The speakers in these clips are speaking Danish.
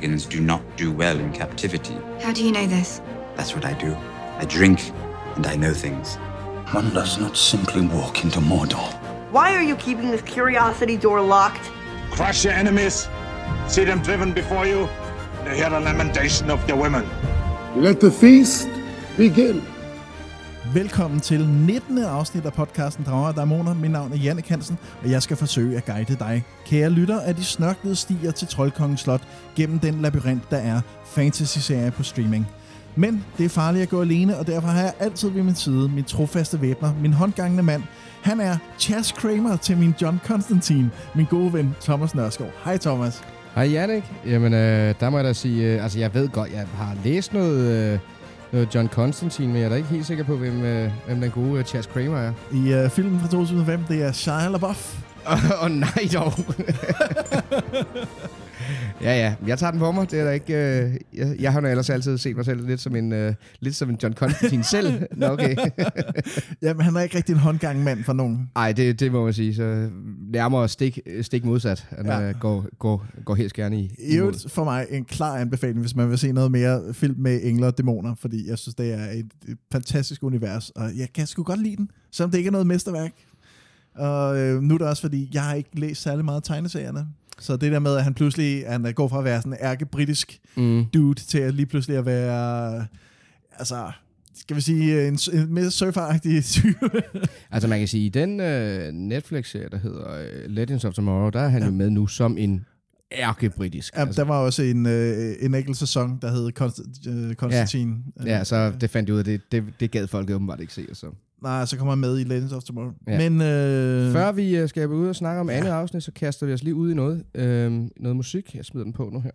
Dragons do not do well in captivity. How do you know this? That's what I do. I drink, and I know things. One does not simply walk into Mordor. Why are you keeping this curiosity door locked? Crush your enemies, see them driven before you, and hear the lamentation of your women. Let the feast begin. Velkommen til 19. afsnit af podcasten Drager og Damoner. Mit navn er Janne Hansen, og jeg skal forsøge at guide dig, kære lytter, af de snørklede stier til Troldkongens Slot gennem den labyrint, der er fantasy-serie på streaming. Men det er farligt at gå alene, og derfor har jeg altid ved min side min trofaste væbner, min håndgangende mand. Han er Chas Kramer til min John Constantine, min gode ven Thomas Nørskov. Hej Thomas. Hej Jannik. Jamen, øh, der må jeg da sige, øh, altså jeg ved godt, jeg har læst noget, øh, noget John Constantine, men jeg er da ikke helt sikker på, hvem, øh, hvem den gode øh, Chas Kramer er. I øh, filmen fra 2005, det er Shia LaBeouf. Åh oh, nej dog. ja, ja. Jeg tager den på mig. Det er da ikke... Øh, jeg, jeg har ellers altid set mig selv lidt som en, øh, lidt som en John Constantine selv. Nå, okay. Jamen, han er ikke rigtig en håndgang mand for nogen. Nej, det, det må man sige. Så nærmere stik, stik modsat. Han Ja. ja. går, går, går helt gerne i. I øvrigt for mig en klar anbefaling, hvis man vil se noget mere film med engler og dæmoner, fordi jeg synes, det er et, et fantastisk univers, og jeg kan sgu godt lide den, selvom det ikke er noget mesterværk. Og øh, nu er det også, fordi jeg har ikke læst særlig meget tegneserierne. Så det der med, at han pludselig han øh, går fra at være sådan en ærke-britisk Mm. dude, til at lige pludselig at være, altså, skal vi sige, en, en mere surferagtig type. Altså man kan sige, i den øh, Netflix-serie, der hedder øh, Legends of Tomorrow, der er han ja. jo med nu som en ærke-britisk. Ja, der var også en, øh, en enkelt sæson, der hed Konst, øh, Konstantin. Ja, så det fandt jeg ud af, det, det, det gad folk åbenbart ikke se. og Så. Nej, så kommer han med i Legends of Tomorrow. Ja. Men øh, Før vi øh, skal ud og snakke om andet afsnit, så kaster vi os lige ud i noget. Øhm, noget musik. Jeg smider den på nu her.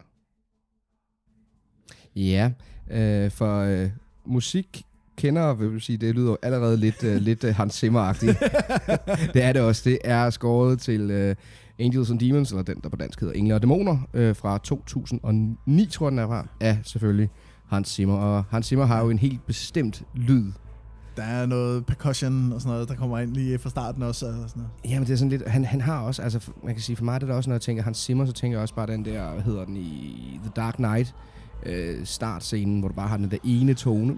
Ja, øh, for øh, musik kender, vil jeg sige, det lyder jo allerede lidt, øh, lidt øh, Hans Zimmer-agtigt. det er det også. Det er skåret til øh, Angels and Demons, eller den, der på dansk hedder Engle og Dæmoner, øh, fra 2009, tror jeg, den er fra, af selvfølgelig Hans Zimmer. Og Hans Zimmer har jo en helt bestemt lyd der er noget percussion og sådan noget, der kommer ind lige fra starten også. Og sådan noget. Jamen det er sådan lidt, han, han har også, altså man kan sige for mig, det er der også, når jeg tænker Hans Zimmer, så tænker jeg også bare den der, hvad hedder den i The Dark Knight, øh, startscenen, hvor du bare har den der ene tone.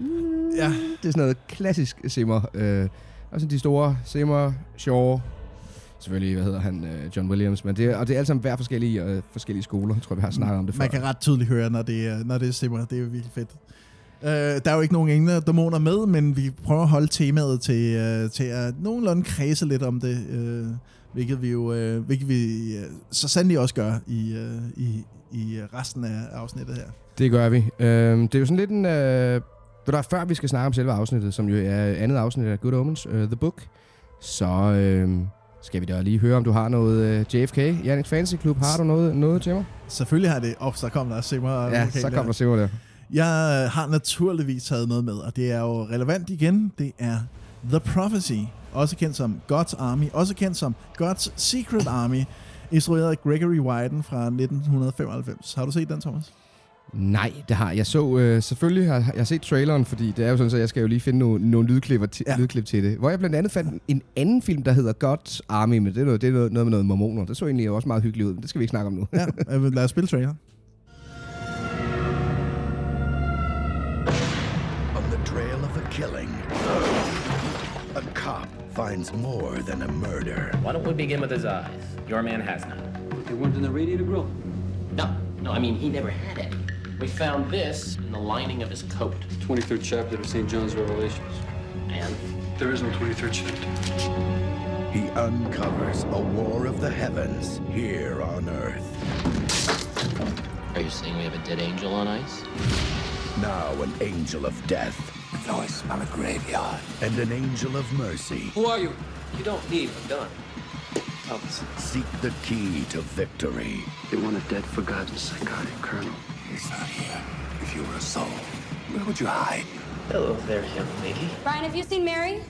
Ja. Det er sådan noget klassisk Zimmer. Øh, og så de store Zimmer, Shaw, selvfølgelig, hvad hedder han, øh, John Williams, men det, er- og det er alle sammen hver forskellige, øh, forskellige skoler. Jeg tror, vi har snakket om det før. Man kan ret tydeligt høre, når det er, når det er simmer. Det er jo virkelig fedt. Uh, der er jo ikke nogen engle dæmoner med, men vi prøver at holde temaet til, uh, til at nogenlunde kredse lidt om det, uh, hvilket vi jo uh, hvilket vi uh, så sandelig også gør i, uh, i, i resten af afsnittet her. Det gør vi. Øhm, det er jo sådan lidt en... Øh, ved du før vi skal snakke om selve afsnittet, som jo er andet afsnit af Good Omens, uh, The Book, så øh, skal vi da lige høre, om du har noget uh, JFK, Jannik Fantasy Club. Har du noget, noget til mig? Selvfølgelig har det... Åh, oh, så kom der simmer. og Ja, vokal så kom der Simmer der. Jeg øh, har naturligvis taget noget med, og det er jo relevant igen. Det er The Prophecy, også kendt som God's Army, også kendt som God's Secret Army, instrueret af Gregory Wyden fra 1995. Har du set den, Thomas? Nej, det har jeg. så øh, selvfølgelig har jeg har set traileren, fordi det er jo sådan, så jeg skal jo lige finde nogle, nogle lydklipper til, Ja. lydklip til det. Hvor jeg blandt andet fandt en anden film, der hedder God's Army, men det er noget, det er noget, noget med noget mormoner. Det så egentlig også meget hyggeligt ud, men det skal vi ikke snakke om nu. Ja, øh, lad os spille trailer. On the trail of a killing, a cop finds more than a murder. Why don't we begin with his eyes? Your man has none. They weren't in the radiator grill. No, no, I mean, he never had any. We found this in the lining of his coat. 23rd chapter of St. John's Revelations. And There is no 23rd chapter. He uncovers a war of the heavens here on earth. are you saying we have a dead angel on ice? Now an angel of death No, I smell a graveyard. and an angel of mercy Who are you? You don't need a gun. Thomas. seek the key to victory. They want a dead, forgotten psychotic colonel. He's not here. If you were a soul, where would you hide? Hello there, young lady. Brian, have you seen Mary?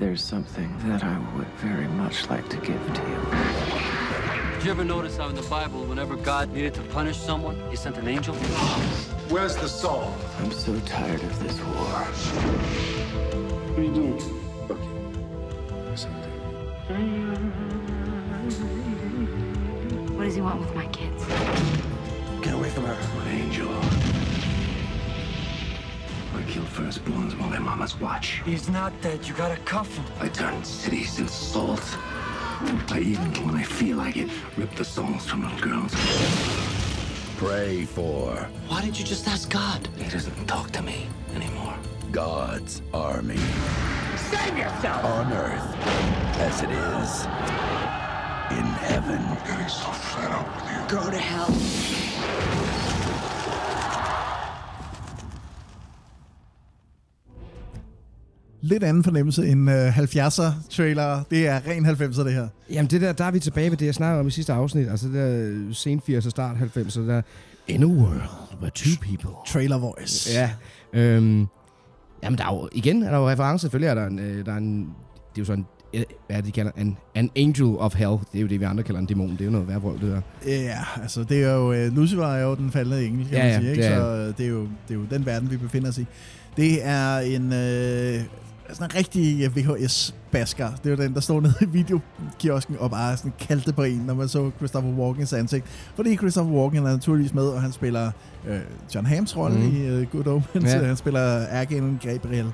There's something that I would very much like to give to you. Did you ever notice how in the Bible, whenever God needed to punish someone, he sent an angel? Where's the soul? I'm so tired of this war. What are you doing? Okay. Something. What does he want with my kids? Get away from her. My angel. I killed firstborns while their mamas watch. He's not dead. You gotta cuff him. I turn cities into salt. I even, when I feel like it, rip the souls from little girls. Pray for. Why didn't you just ask God? He doesn't talk to me anymore. God's army. Save yourself! On earth, as it is in heaven. I'm getting so fed up with you. Go to hell. Lidt anden fornemmelse end uh, 70'er trailer. Det er ren 90'er, det her. Jamen det der, der er vi tilbage ved det, jeg snakkede om i sidste afsnit. Altså det der sen 80'er, start 90'er, der In a world where two people... Trailer voice. Ja. Øhm, jamen der er jo, igen er der jo reference. Selvfølgelig er der en, øh, der er en, det er jo sådan, øh, hvad de kalder, en, an angel of hell. Det er jo det, vi andre kalder en dæmon. Det er jo noget værvrøv, det der. Ja, altså det er jo, uh, Lucifer er jo den faldende engel, kan Ja, man sige, ikke? det er- så øh, det er, jo, det er jo den verden, vi befinder os i. Det er en, øh, sådan en rigtig VHS-basker. Det er jo den, der står nede i videokiosken og bare sådan kaldte på en, når man så Christopher Walkens ansigt. Fordi Christopher Walken er naturligvis med, og han spiller øh, John Hams rolle mm. i uh, Good Omens. Ja. Han spiller Ærgenen Gabriel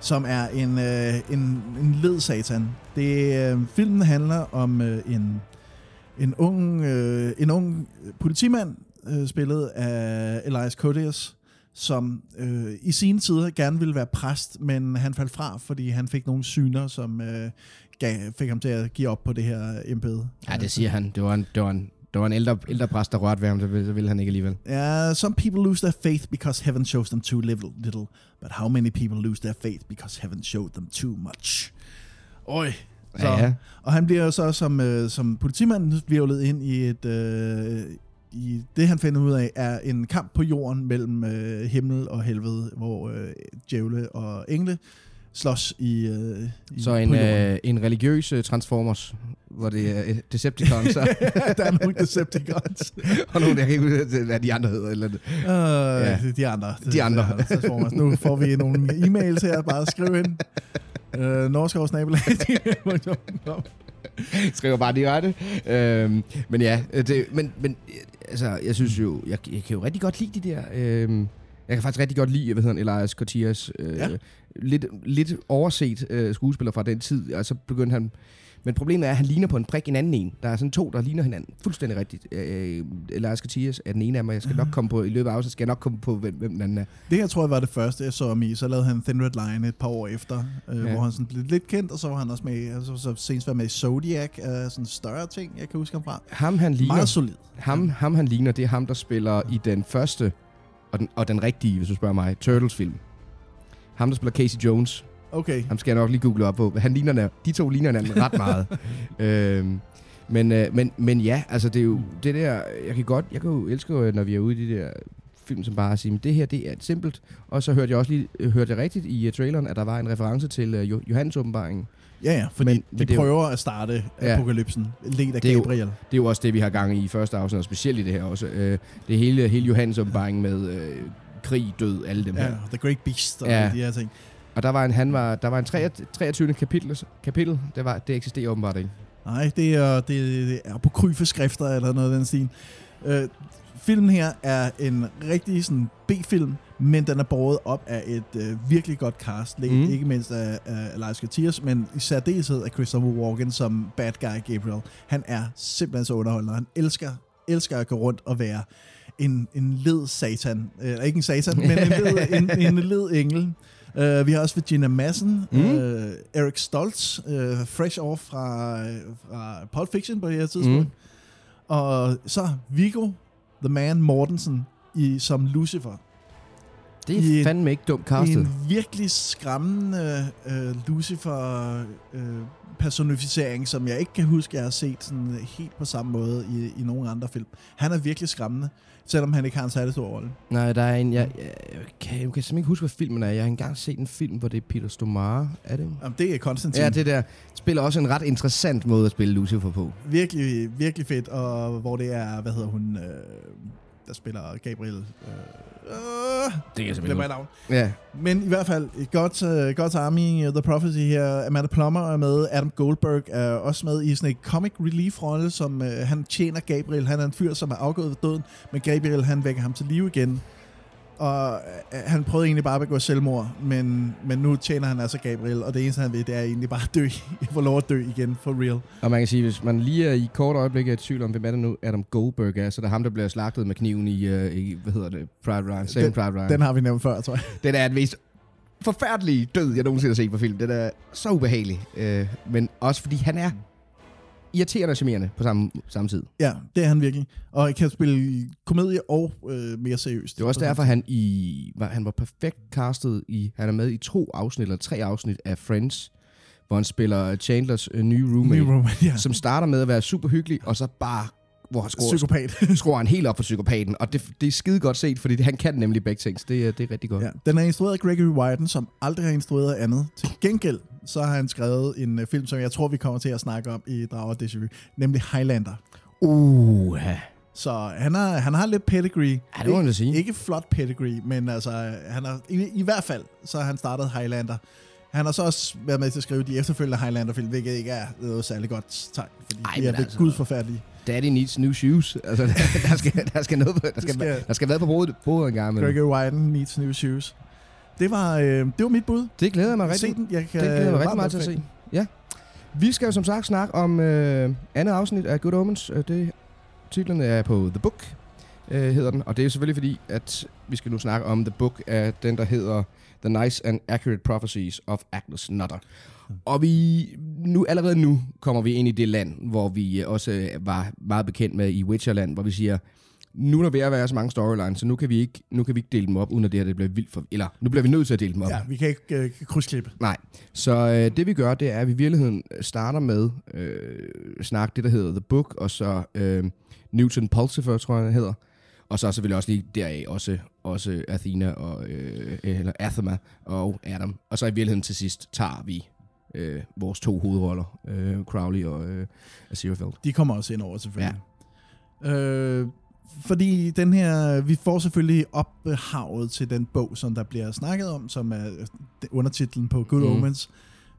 som er en, øh, en, en led satan. Det, øh, filmen handler om øh, en, en, ung, øh, en ung politimand, øh, spillet af Elias Koteas, som øh, i sine tider gerne ville være præst, men han faldt fra, fordi han fik nogle syner, som øh, gav, fik ham til at give op på det her embede. Ja, det siger han. Det var en, det var en, det var en ældre, ældre præst, der rørte ved ham, så ville, så ville han ikke alligevel. Yeah, some people lose their faith because heaven shows them too little, little. But how many people lose their faith because heaven showed them too much? Oj. Så, Ja, ja. Og han bliver jo så som, øh, som politimand virvlet ind i et... Øh, i det, han finder ud af, er en kamp på jorden mellem øh, himmel og helvede, hvor øh, djævle og engle slås i, øh, i Så en, øh, en religiøs øh, Transformers, hvor det er øh, Decepticons. så- der er nogle Decepticons. og nogle, jeg kan ikke huske, hvad de andre hedder. Eller. Øh, Ja. ja. De andre. De andre. Transformers. Nu får vi nogle e-mails her, bare skriv ind. Øh, Norskov snabelag. skriver bare direkte. Øhm, men ja, det, men, men altså, jeg synes jo, jeg, jeg kan jo rigtig godt lide de der... Øhm, jeg kan faktisk rigtig godt lide, hvad hedder han, Elias Cortias. Øh, Ja. lidt, lidt overset øh, skuespiller fra den tid, og så begyndte han... Men problemet er, at han ligner på en prik en anden en. Der er sådan to, der ligner hinanden fuldstændig rigtigt. Øh, Elias Cortias er den ene af og jeg skal nok komme på, i løbet af afsnit skal jeg nok komme på, hvem, hvem den anden er. Det her tror jeg var det første, jeg så ham i. Så lavede han Thin Red Line et par år efter, øh, Ja. hvor han sådan blev lidt kendt, og så var han også med, altså, så senest var med i Zodiac, øh, sådan en større ting, jeg kan huske ham fra. Ham, han ligner... Meget solid. Ham, ham han ligner, det er ham, der spiller i den første, og den, og den rigtige, hvis du spørger mig, Turtles-film. Ham, der spiller Casey Jones. Okay. Ham skal jeg nok lige google op på. Han ligner, de to ligner hinanden ret meget. øhm, men, øh, men, men ja, altså det er jo det der, jeg kan godt, jeg kan jo elske, jo, når vi er ude i de der film, som bare siger, det her, det er simpelt. Og så hørte jeg også lige, øh, hørte jeg rigtigt i uh, traileren, at der var en reference til uh, Johannes åbenbaringen. Ja, ja, fordi Men- men, men de det er jo- prøver at starte Ja. apokalypsen, ledt af Det er jo- Gabriel. Det er jo også det, vi har gang i i første afsnit, og specielt i det her også. Øh, det hele, hele Johannes åbenbaring med øh, krig, død, alle dem Ja, her. The Great Beast og Ja. de her ting. Og der var en, han var, der var en 23. 23. kapitel, kapitel det, var, det eksisterer åbenbart ikke. Nej, det er, det, det er apokryfe skrifter eller noget af den stil. Øh, filmen her er en rigtig sådan B-film, men den er båret op af et øh, virkelig godt cast. Mm. Mm. Ikke mindst af, af Elias Cortias, men i særdeleshed af Christopher Walken som bad guy Gabriel. Han er simpelthen så underholdende. Han elsker, elsker at gå rundt og være en, en led satan. Øh, ikke en satan, men en led, en, en led engel. Uh, vi har også Virginia Madsen, Mm. uh, Eric Stoltz, uh, fresh off fra, fra Pulp Fiction på det her tidspunkt. Mm. Og så Viggo, The Man Mortensen, i, som Lucifer. Det er I fandme ikke dumt castet. en virkelig skræmmende uh, Lucifer-personificering, som jeg ikke kan huske, jeg har set sådan helt på samme måde i, i nogle andre film. Han er virkelig skræmmende, selvom han ikke har en særlig stor rolle. Nej, der er en, jeg, jeg, jeg, kan, jeg kan simpelthen ikke huske, hvad filmen er. Jeg har engang set en film, hvor det er Peter Stomare. Er det? Jamen, det er Konstantin. Ja, det der spiller også en ret interessant måde at spille Lucifer på. virkelig, virkelig fedt, og hvor det er, hvad hedder hun, øh, der spiller Gabriel. Øh, øh, Det kan jeg navn. Ja. Men i hvert fald, God's, uh, God's Army, uh, The Prophecy her, Amanda Plummer er med, Adam Goldberg er også med i sådan en comic relief rolle, som uh, han tjener Gabriel. Han er en fyr, som er afgået ved døden, men Gabriel han vækker ham til live igen. Og uh, han prøvede egentlig bare at begå selvmord, men, men nu tjener han altså Gabriel, og det eneste han vil, det er egentlig bare at dø, få lov at dø igen, for real. Og man kan sige, hvis man lige er i kort øjeblik er i tvivl om, hvem er det nu, Adam Goldberg er, så det er ham, der bliver slagtet med kniven i, uh, i hvad hedder det, Pride Ryan, Same Den, Pride Ryan. den har vi nævnt før, tror jeg. Den er den mest forfærdelige død, jeg nogensinde har set på film. Den er så ubehagelig. Øh, men også fordi han er irriterende og charmerende på samme, samme tid. Ja, det er han virkelig. Og kan spille komedie og øh, mere seriøst. Det var også derfor, han, i, var, han var perfekt castet i... Han er med i to afsnit, eller tre afsnit af Friends, hvor han spiller Chandlers øh, nye roommate, Nye roommate, ja. som starter med at være super hyggelig, og så bare hvor han skruer, Psykopat. skruer han helt op for psykopaten. Og det, det er skide godt set, fordi han kan nemlig begge ting. Det, er- det er rigtig godt. Ja, den er instrueret af Gregory Wyden, som aldrig har instrueret andet. Til gengæld, så har han skrevet en uh, film, som jeg tror, vi kommer til at snakke om i Drager Déjà nemlig Highlander. Uh. Så han har, han har lidt pedigree. Ja, det må man sige. Ikke flot pedigree, men altså, han har, i, i hvert fald, så har han startet Highlander. Han har så også været med til at skrive de efterfølgende Highlander-film, hvilket ikke er noget særlig godt tegn, fordi Ej, de er altså- gud forfærdelige. Daddy needs new shoes. Altså, der, der, skal, der skal noget på, der skal, skal- der skal være på bordet, bordet en gang. imellem. Gregory Wyden needs new shoes. Det var, øh, det var mit bud. Det glæder jeg mig Se rigtig, den. Jeg kan det glæder jeg mig rigtig meget til at se. Ja. Vi skal jo som sagt snakke om øh, andet afsnit af Good Omens. Øh, Det, titlen er på The Book, øh, hedder den. Og det er selvfølgelig fordi, at vi skal nu snakke om The Book af den, der hedder The Nice and Accurate Prophecies of Agnes Nutter. Og vi nu allerede nu kommer vi ind i det land, hvor vi øh, også øh, var meget bekendt med i Witcherland, hvor vi siger, nu er der ved at være så mange storylines, så nu kan vi ikke, nu kan vi ikke dele dem op, uden at det her det bliver vildt for... Eller, nu bliver vi nødt til at dele dem op. Ja, vi kan ikke øh, krydsklippe. Nej. Så øh, det vi gør, det er, at vi i virkeligheden starter med øh, snak det, der hedder The Book, og så øh, Newton Pulsifer, tror jeg, det hedder. Og så selvfølgelig også lige deraf også, også Athena og, øh, eller Athema og Adam. Og så i virkeligheden til sidst tager vi øh, vores to hovedroller, øh, Crowley og øh, Aziraphale. De kommer også ind over, selvfølgelig. Ja. Øh, fordi den her, vi får selvfølgelig ophavet til den bog, som der bliver snakket om, som er øh, undertitlen på Good mm. Omens.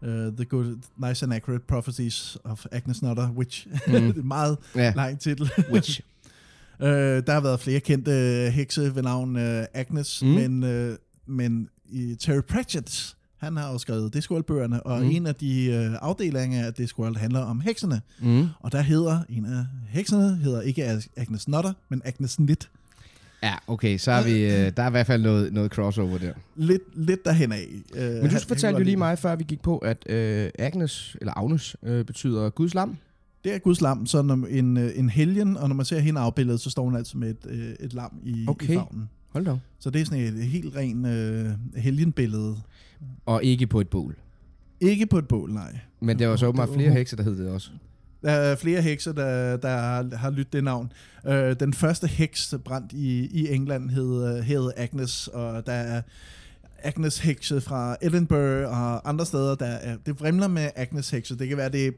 Uh, the Good, Nice and Accurate Prophecies of Agnes Nutter, which mm. en meget ja. lang titel. Which. uh, der har været flere kendte hekse ved navn uh, Agnes, Mm. men, uh, men i Terry Pratchett, han har jo skrevet Discworld-bøgerne, og Mm. en af de uh, afdelinger af Discworld handler om heksene. Mm. Og der hedder en af hekserne, hedder ikke Agnes Nutter, men Agnes Nit. Ja, okay, så er vi, øh, der er i hvert fald noget, noget crossover der. Lidt, lidt derhen af. Uh, Men du fortalte jo lige mig, før vi gik på, at øh, Agnes, eller Agnes, øh, betyder Guds lam. Det er Guds lam, så når en, øh, en helgen, og når man ser hende afbildet, så står hun altså med et, øh, et lam i, Okay. i favnen. Hold da. Så det er sådan et helt ren øh, helgenbillede. Og ikke på et bål. Ikke på et bål, nej. Men der var så åbenbart flere hekse, der hed det også. Der er flere hekse, der, der har, har lyttet det navn. Øh, den første heks brændt i, i England hed, hed Agnes, og der er Agnes hekse fra Edinburgh og andre steder. Der er, det vrimler med Agnes hekse. Det kan være, det er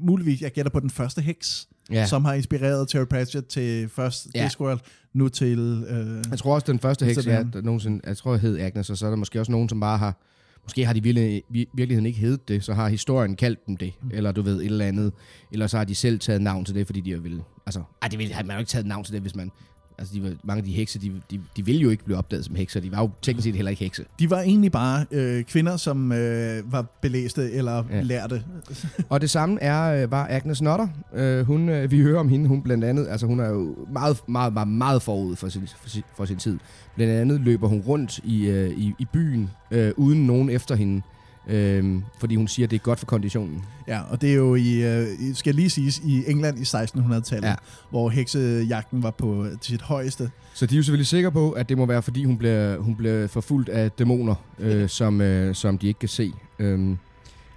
muligvis, jeg gætter på den første heks, Ja. som har inspireret Terry Pratchett til først Ja. Discworld, nu til... Øh, Jeg tror også, den første heks, der nogensinde, jeg tror, jeg hed Agnes, og så er der måske også nogen, som bare har, måske har de virkelig, i virkeligheden ikke heddet det, så har historien kaldt dem det, mm. eller du ved, et eller andet, eller så har de selv taget navn til det, fordi de har ville, altså, ej, de ville, man jo ikke taget navn til det, hvis man, altså, de, var- mange af de hekse, de, de, de ville jo ikke blive opdaget som hekser, de var jo teknisk set heller ikke hekse. de var egentlig bare øh, kvinder, som øh, var belæste eller Ja. lærte. Og det samme er, øh, var Agnes Nutter. Øh, hun, øh, vi hører om hende, hun blandt andet, altså hun er jo meget, meget, meget, meget forud for sin, for, sin, for sin tid. Blandt andet løber hun rundt i, øh, i, i byen, øh, uden nogen efter hende. Øh, fordi hun siger, at det er godt for konditionen. Ja, og det er jo i, øh, skal lige siges, i England i 1600-tallet, Ja. ja. hvor heksejagten var på sit højeste. Så de er jo selvfølgelig sikre på, at det må være, fordi hun bliver, hun bliver forfulgt af dæmoner, øh, som, øh, som de ikke kan se. Øhm,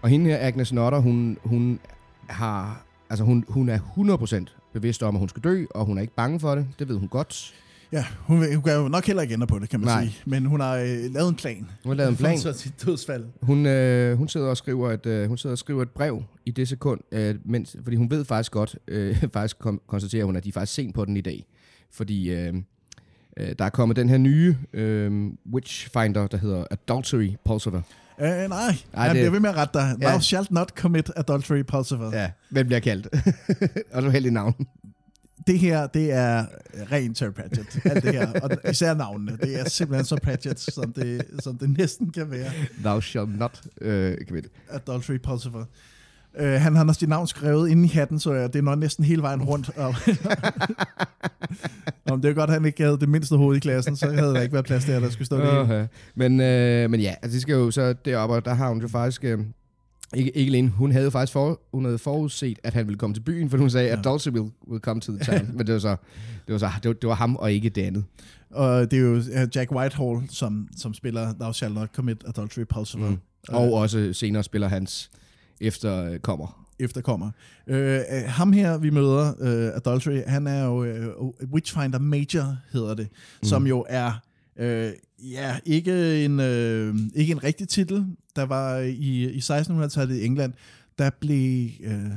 og hende her, Agnes Nutter, hun, hun, har, altså hun, hun er 100% bevidst om, at hun skal dø, og hun er ikke bange for det. Det ved hun godt. Ja, hun, vil- hun kan jo nok heller ikke ændre på det, kan man Nej. sige. Men hun har øh, lavet en plan. Hun har lavet en plan. For sit dødsfald. Hun, øh, hun, sidder og skriver et, øh, hun sidder og skriver et brev i det sekund, øh, mens, fordi hun ved faktisk godt, øh, faktisk kon- konstaterer hun, at de er faktisk sent på den i dag. Fordi øh, Øh, der er kommet den her nye øh, Witchfinder, der hedder Adultery Pulsifer. Uh, nej, Ej, nej jeg det- bliver ved med at rette dig. Ja. Thou shalt not commit adultery, Pulsifer. Ja, hvem bliver kaldt? og så heldig navn. Det her, det er rent Terry Pratchett. Alt det her. Og især navnene. Det er simpelthen så Pratchett, som det, som det næsten kan være. Thou shall not øh, commit. Adultery Pulsifer. Uh, han har også dit navn skrevet inde i hatten, så det er nok næsten hele vejen rundt. Om det er godt, at han ikke havde det mindste hoved i klassen, så havde der ikke været plads der, der skulle stå det. Okay. Men, øh, men ja, altså, de skal jo så deroppe, og der har hun jo faktisk... Øh, ikke, ikke alene, hun havde faktisk for, hun havde forudset, at han ville komme til byen, for hun sagde, at Dulce will, will come to the town. men det var så, det var, så det, var, det var ham og ikke det andet. Og det er jo øh, Jack Whitehall, som, som spiller Thou Shall Not Commit Adultery Pulsifer. Mm. Og også senere spiller hans efterkommer. efterkommer. Øh, øh, ham her, vi møder, øh, Adultery, han er jo øh, Witchfinder Major, hedder det, mm. som jo er øh, ja, ikke en, øh, ikke en rigtig titel. Der var i, i 1600-tallet i England, der blev øh,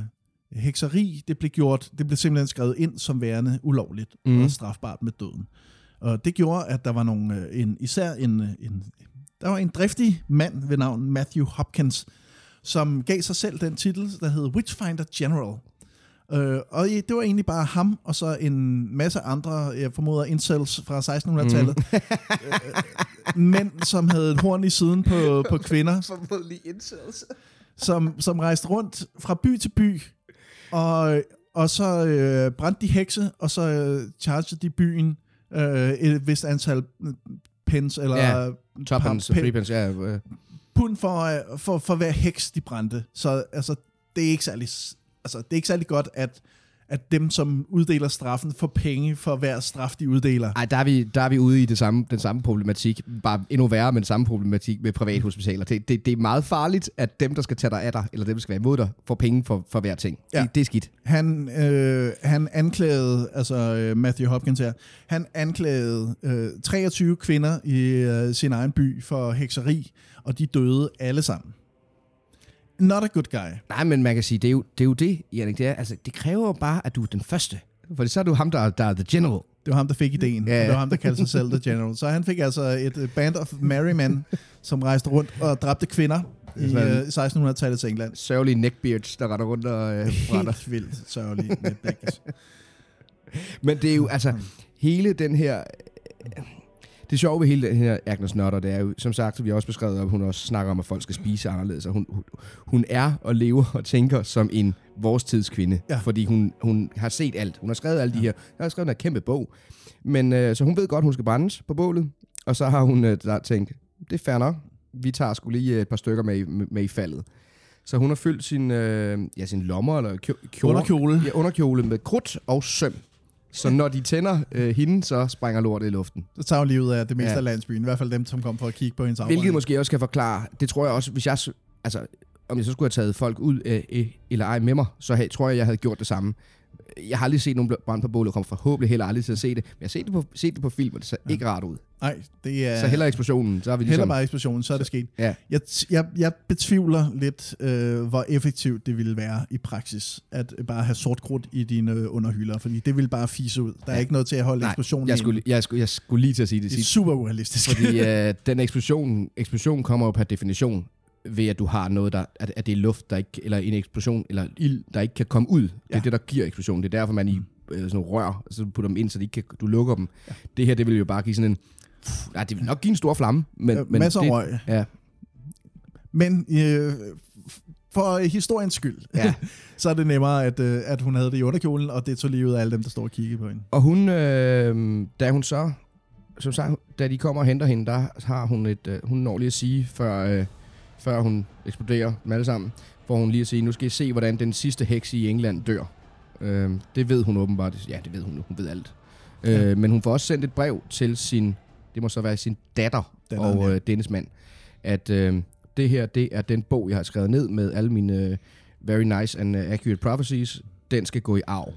hekseri, det blev gjort, det blev simpelthen skrevet ind som værende ulovligt Mhm. mm. og strafbart med døden. Og det gjorde, at der var nogle, øh, en, især en, en, der var en driftig mand ved navn Matthew Hopkins, som gav sig selv den titel, der hed Witchfinder General. Øh, og det var egentlig bare ham, og så en masse andre, jeg formoder, incels fra 1600-tallet. Mm. øh, mænd, som havde et horn i siden på, på kvinder, Formodentlig incels. som, som rejste rundt fra by til by, og, og så øh, brændte de hekse, og så øh, chargede de byen øh, et vist antal øh, pence, eller Ja, par- threepence, ja. øh. pund for, øh, for, for hver heks, de brændte. Så altså, det er ikke særlig, altså, det er ikke særlig godt, at, at dem, som uddeler straffen, får penge for hver straf, de uddeler. Ej, der er vi, der er vi ude i det samme, den samme problematik. Bare endnu værre, men samme problematik med privathospitaler. Det, det, det er meget farligt, at dem, der skal tage dig af dig, eller dem, der skal være imod dig, får penge for, for hver ting. Ja. Det, det er skidt. Han, øh, han anklagede, altså øh, Matthew Hopkins her, han anklagede øh, 23 kvinder i øh, sin egen by for hekseri, og de døde alle sammen. Not a good guy. Nej, men man kan sige, det er jo det, er jo det Jannik. Det, er, altså, det kræver jo bare, at du er den første. For så er du ham, der, er- der er the general. Det var ham, der fik ideen. Ja. Ja. Det var ham, der kaldte sig selv The General. Så han fik altså et øh, band of merry men, som rejste rundt og dræbte kvinder i øh, 1600-tallets England. Sørgelige neckbeards, der render rundt og øh, brænder. Helt vildt sørgelig netbækkes. Men det er jo, altså, hele den her... Det sjove ved hele den her Agnes Nutter, det er jo, som sagt, som vi har også beskrevet, at hun også snakker om, at folk skal spise anderledes. Og hun, hun, hun er og lever og tænker som en vores tids kvinde. Ja. Fordi hun, hun har set alt. Hun har skrevet alle de her... Hun har skrevet en kæmpe bog. Men øh, så hun ved godt, hun skal brændes på bålet. Og så har hun øh, der tænkt, det er fair nok. Vi tager skulle lige et par stykker med, i- med, i faldet. Så hun har fyldt sin, øh, ja, sin lommer eller kjo- kjole, Underkjole. Ja, underkjole med krudt og søm. Så når de tænder øh, hende, så sprænger lortet i luften. Så tager hun livet af det meste Ja. af landsbyen. I hvert fald dem, som kom for at kigge på hendes Hvilket afbrænding. måske også kan forklare, det tror jeg også, hvis jeg, altså, om jeg så skulle have taget folk ud øh, øh, eller ej med mig, så havde, tror jeg, jeg havde gjort det samme. Jeg har aldrig set nogen brænde på bålet, og kommer forhåbentlig heller aldrig til at se det. Men jeg har set det på, set det på film, og det ser ja. ikke rart ud. Nej, det er... Så heller eksplosionen, så er vi Heller ligesom... bare eksplosionen, så er det sket. Ja. Jeg, jeg, jeg betvivler lidt, øh, hvor effektivt det ville være i praksis, at bare have sort krudt i dine øh, underhylder, fordi det vil bare fise ud. Der er Ja. ikke noget til at holde Nej, eksplosionen jeg skulle, jeg, skulle, jeg skulle lige til at sige det Det er super urealistisk. Fordi øh, den eksplosion, eksplosion kommer jo per definition ved, at du har noget, der, at, at det er luft, der ikke, eller en eksplosion, eller ild, der ikke kan komme ud. Det er Ja. det, der giver eksplosionen. Det er derfor, man i øh, sådan nogle rør, så putter dem ind, så de ikke kan, du lukker dem. Ja. Det her, det vil jo bare give sådan en... Ja, det vil nok give en stor flamme, men... Ja, men masser af det, røg. Ja, Men øh, for historiens skyld, Ja. så er det nemmere, at, øh, at hun havde det i underkjolen, og det tog livet af alle dem, der står og kigger på hende. Og hun, øh, da hun så, som sagt, da de kommer og henter hende, der har hun et, øh, hun når lige at sige, før, øh, før hun eksploderer dem alle sammen, får hun lige at sige, nu skal I se, hvordan den sidste heks i England dør. Øh, det ved hun åbenbart. Ja, det ved hun nu. Hun ved alt. Ja. Øh, men hun får også sendt et brev til sin, det må så være sin datter Datteren, og ja. øh, dennes mand, at øh, det her, det er den bog, jeg har skrevet ned med alle mine øh, very nice and uh, accurate prophecies. Den skal gå i arv.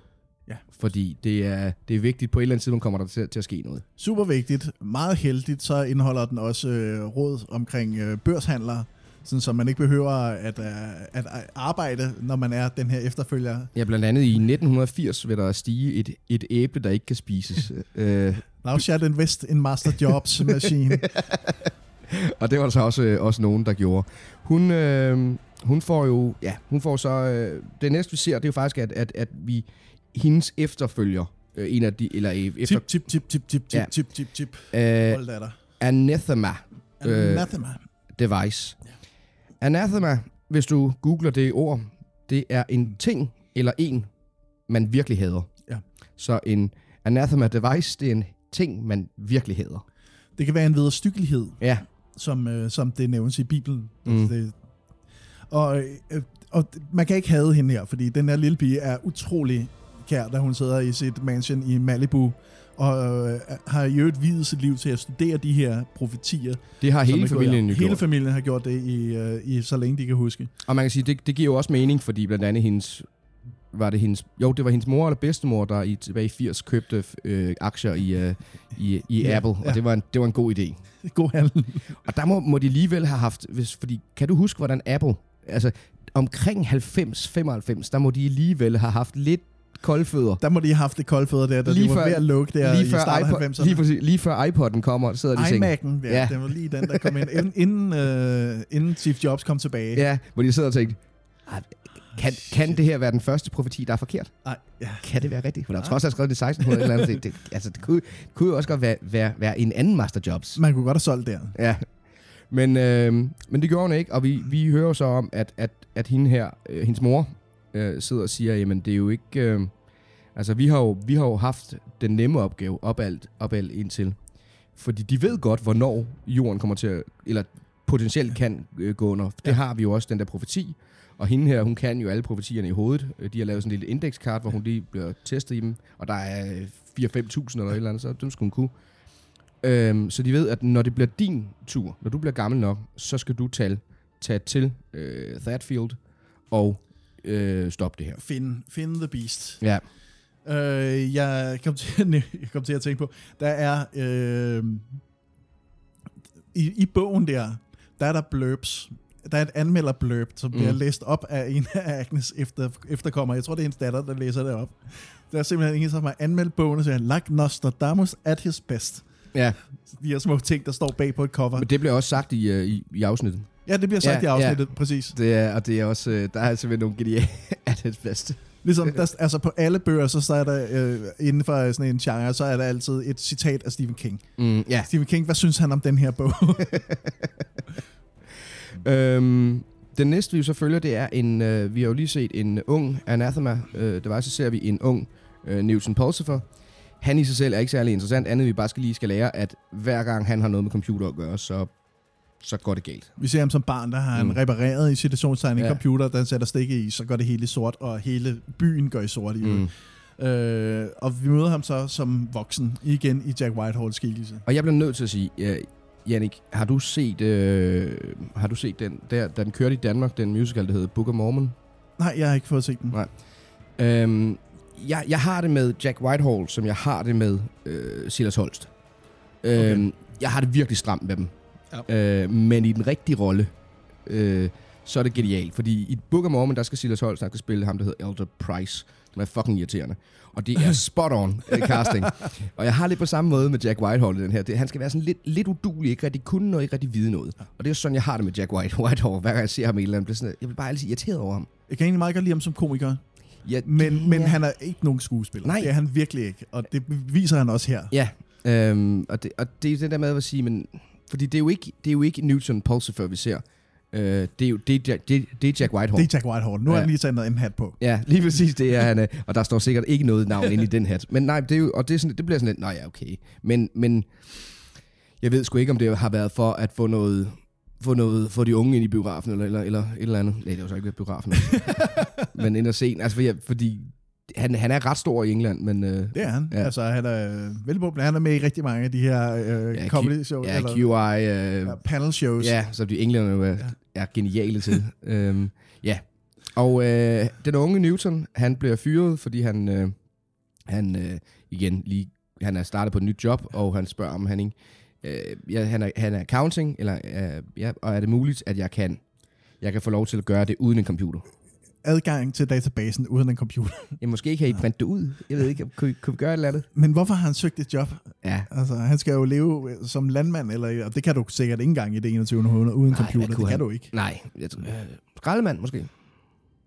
Ja. Fordi det er, det er vigtigt, på et eller andet tidspunkt kommer der til, til at ske noget. Super vigtigt. Meget heldigt, så indeholder den også øh, råd omkring øh, børshandlere, sådan så man ikke behøver at, øh, at, at arbejde, når man er den her efterfølger. Ja, blandt andet i 1980 vil der stige et, et æble, der ikke kan spises. øh, Now shall invest in Master Jobs machine. og det var der så også, øh, også nogen, der gjorde. Hun, øh, hun får jo, ja, hun får så, øh, det næste vi ser, det er jo faktisk, at, at, at vi, hendes efterfølger, øh, en af de, eller øh, efter... Tip, tip, tip, tip, tip, Ja. tip, tip, tip. Øh, Hold da der. Anathema. Anathema. device. Anathema, hvis du googler det ord, det er en ting eller en, man virkelig hader. Ja. Så en anathema device, det er en ting, man virkelig hader. Det kan være en vederstyggelighed, Ja. som, øh, som det nævnes i Bibelen. Mm. Altså det, og, øh, og man kan ikke have hende her, fordi den her lille pige er utrolig kær, da hun sidder i sit mansion i Malibu, og øh, har i øvrigt videt sit liv til at studere de her profetier. Det har hele familien jo Hele gjort. familien har gjort det i, øh, i så længe de kan huske. Og man kan sige, det, det giver jo også mening, fordi blandt andet hendes, var det hendes, jo, det var hendes mor eller bedstemor, der i, tilbage i 80 købte øh, aktier i, øh, i, i Ja, Apple, ja. og det var, en, det var en god idé. God handel. Og der må, må de alligevel have haft, hvis, fordi kan du huske, hvordan Apple, altså omkring 90-95, der må de alligevel have haft lidt koldfødder. Der må de have haft det kolde fødder der, da de var ved at lukke der lige i før starten af iPod, 90'erne. lige, præcis, lige før iPod'en kommer, så sidder de i sengen. iMac'en, ja, ja. det var lige den, der kom ind, inden, inden, øh, inden Steve Jobs kom tilbage. Ja, hvor de sidder og tænker, "Ah, kan, kan det her være den første profeti, der er forkert? Nej, ja. Kan det være rigtigt? For der er trods alt skrevet det i 1600 eller andet. Det, det, altså, det kunne, kunne jo også godt være, være, være en anden Master Jobs. Man kunne godt have solgt der. Ja. Men, øh, men det gjorde hun ikke, og vi, vi hører så om, at, at, at hende her, øh, hendes mor, øh, sidder og siger, jamen det er jo ikke... Øh, altså vi har, jo, vi har jo haft den nemme opgave op alt, op alt indtil. Fordi de ved godt, hvornår jorden kommer til at... Eller potentielt kan øh, gå under. Det har vi jo også, den der profeti. Og hende her, hun kan jo alle profetierne i hovedet. Øh, De har lavet sådan en lille indekskart, hvor hun lige bliver testet i dem. Og der er øh, 4-5.000 eller et eller andet, så dem skulle hun kunne. Øhm, så de ved, at når det bliver din tur, når du bliver gammel nok, så skal du tage, tage til øh, Thatfield og øh, stoppe det her. Find, find the beast. Ja. Øh, jeg, kom til, at jeg kom til at tænke på, der er øh, i, i bogen der, der er der blurbs. Der er et anmelder blurb, som bliver Mm. læst op af en af Agnes efter, efterkommer. Jeg tror, det er hendes datter, der læser det op. Der er simpelthen ingen, som har anmeldt bogen og siger, like Nostradamus at his best. Ja. De her små ting, der står bag på et cover. Men det bliver også sagt i, øh, i, i afsnittet. Ja, det bliver sagt i afsnittet, præcis. Det er, og det er også, øh, der er simpelthen nogle geniale at det bedste. Ligesom, der, altså på alle bøger, så, så er der øh, inden for sådan en genre, så er der altid et citat af Stephen King. Mm, ja. Stephen King, hvad synes han om den her bog? Øhm, den næste, vi så følger, det er en... Øh, vi har jo lige set en ung Anathema. Øh, det var så ser vi en ung øh, Newton Pulsifer. Han i sig selv er ikke særlig interessant, andet vi bare skal lige skal lære, at hver gang han har noget med computer at gøre, så, så går det galt. Vi ser ham som barn, der har han Mm. repareret i situationstegn en Ja. computer, der sætter stikke i, så går det hele i sort, og hele byen går i sort i Mm. øh, Og vi møder ham så som voksen, igen i Jack Whitehalls skikkelse. Og jeg bliver nødt til at sige, uh, Jannik, har du set, øh, har du set den, der, da den kørte i Danmark, den musical, der hedder Book of Mormon? Nej, jeg har ikke fået set den. Nej. Øhm, jeg, jeg har det med Jack Whitehall, som jeg har det med øh, Silas Holst. Øhm, Jeg har det virkelig stramt med dem. Ja. Øh, men i den rigtige rolle, øh, så er det genialt. Fordi i Book of Mormon, der skal Silas Holst, han skal spille ham, der hedder Elder Price, som er fucking irriterende. Og det er spot on øh, casting. og jeg har lidt på samme måde med Jack Whitehall i den her. Det, han skal være sådan lidt, lidt udulig, ikke rigtig kunne noget, ikke rigtig vide noget. Og det er sådan, jeg har det med Jack White, Whitehall. Hver gang jeg ser ham i et eller andet, bliver sådan, jeg bliver bare altid irriteret over ham. Jeg kan egentlig meget godt lide ham som komiker. Ja, Men, men ja. han er ikke nogen skuespiller. Nej. Det er han virkelig ikke. Og det viser han også her. Ja, øhm, og, det, og det er det der med at sige, men, fordi det er jo ikke, det er jo ikke Newton Pulsifer, vi ser. Øh, det, er jo, det, er, Jack- det, det er Jack Whitehall. Det er Jack Whitehall. Nu har Ja. han lige taget noget en hat på. Ja, lige præcis det er han. øh, Og der står sikkert ikke noget navn inde i den hat. Men nej, det, er jo, og det, er sådan, det bliver sådan lidt, nej ja, okay. Men, men jeg ved sgu ikke, om det har været for at få noget, få noget få de unge ind i biografen, eller, eller, eller et eller andet. Nej, det var så ikke biografen. men ind og se. Altså, fordi, fordi han, han er ret stor i England, men... Øh, Det er han. Ja. Altså, han er øh, velpopulær. Han er med i rigtig mange af de her øh, Ja, comedy shows. Ja, QI... Øh, ja, panel shows. Ja, som de englænder jo er, ja. er geniale til. øhm, ja. Og øh, den unge Newton, han bliver fyret, fordi han, øh, han øh, igen lige, han er startet på et nyt job, og han spørger, om han ikke, øh, ja, han, er, han er accounting, eller, øh, ja, og er det muligt, at jeg kan jeg kan få lov til at gøre det uden en computer. Adgang til databasen uden en computer. Ja, måske kan I printe det ud. Jeg ved ikke, kunne, kunne vi gøre et eller andet? Men hvorfor har han søgt et job? Ja. Altså, han skal jo leve øh, som landmand, eller, og det kan du sikkert ikke engang i det 21. århundrede uden Nej, computer. Det kan han? du ikke. Nej, jeg tror, øh, skraldemand måske.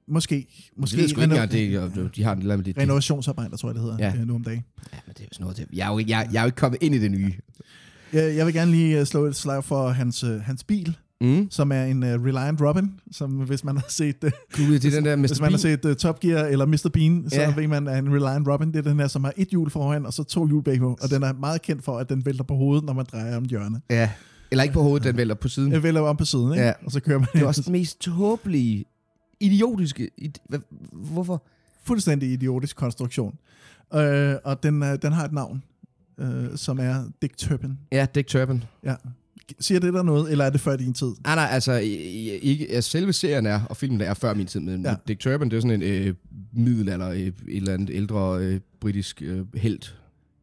Måske. Måske det ikke reno- engang, det, og de har en andet... renovationsarbejder, tror jeg, det hedder, Ja. ja. nu om dagen. Ja, men det er jo sådan noget. Jeg er jo, ikke- jeg, jeg er jo ikke kommet ind i det nye. Jeg, jeg vil gerne lige øh, slå et slag for hans, øh, hans bil, Mm. som er en uh, Reliant Robin, som hvis man har set, uh, Gud, det er den der Mr. hvis man har set uh, Top Gear eller Mr. Bean, så Ja. ved man, at en Reliant Robin, det er den her, som har et hjul foran, og så to hjul bagpå, og den er meget kendt for, at den vælter på hovedet, når man drejer om hjørnet. Ja. Eller ikke på hovedet, den vælter på siden. Den vælter om på siden, ikke? Ja. og så kører man Det er også den mest tåbelige, idiotiske... id- Hvorfor? fuldstændig idiotisk konstruktion. Øh, og den, øh, den har et navn, øh, som er Dick Turpin. Ja, Dick Turpin. Ja. Siger det der noget, eller er det før din tid? Nej, nej, altså, ikke, altså selve serien er, og filmen er før min tid, men Ja. Dick Turpin, det er sådan en øh, middelalder, øh, et eller andet ældre øh, britisk øh, helt.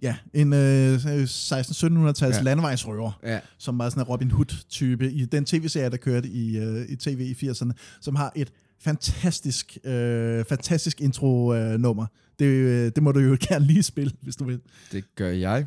Ja, en øh, 1600-1700-tals ja. Landevejsrøver, Ja. som var sådan en Robin Hood-type i den tv-serie, der kørte i, øh, i tv i 80'erne, som har et fantastisk, øh, fantastisk intro-nummer. Det, øh, det må du jo gerne lige spille, hvis du vil. Det gør jeg.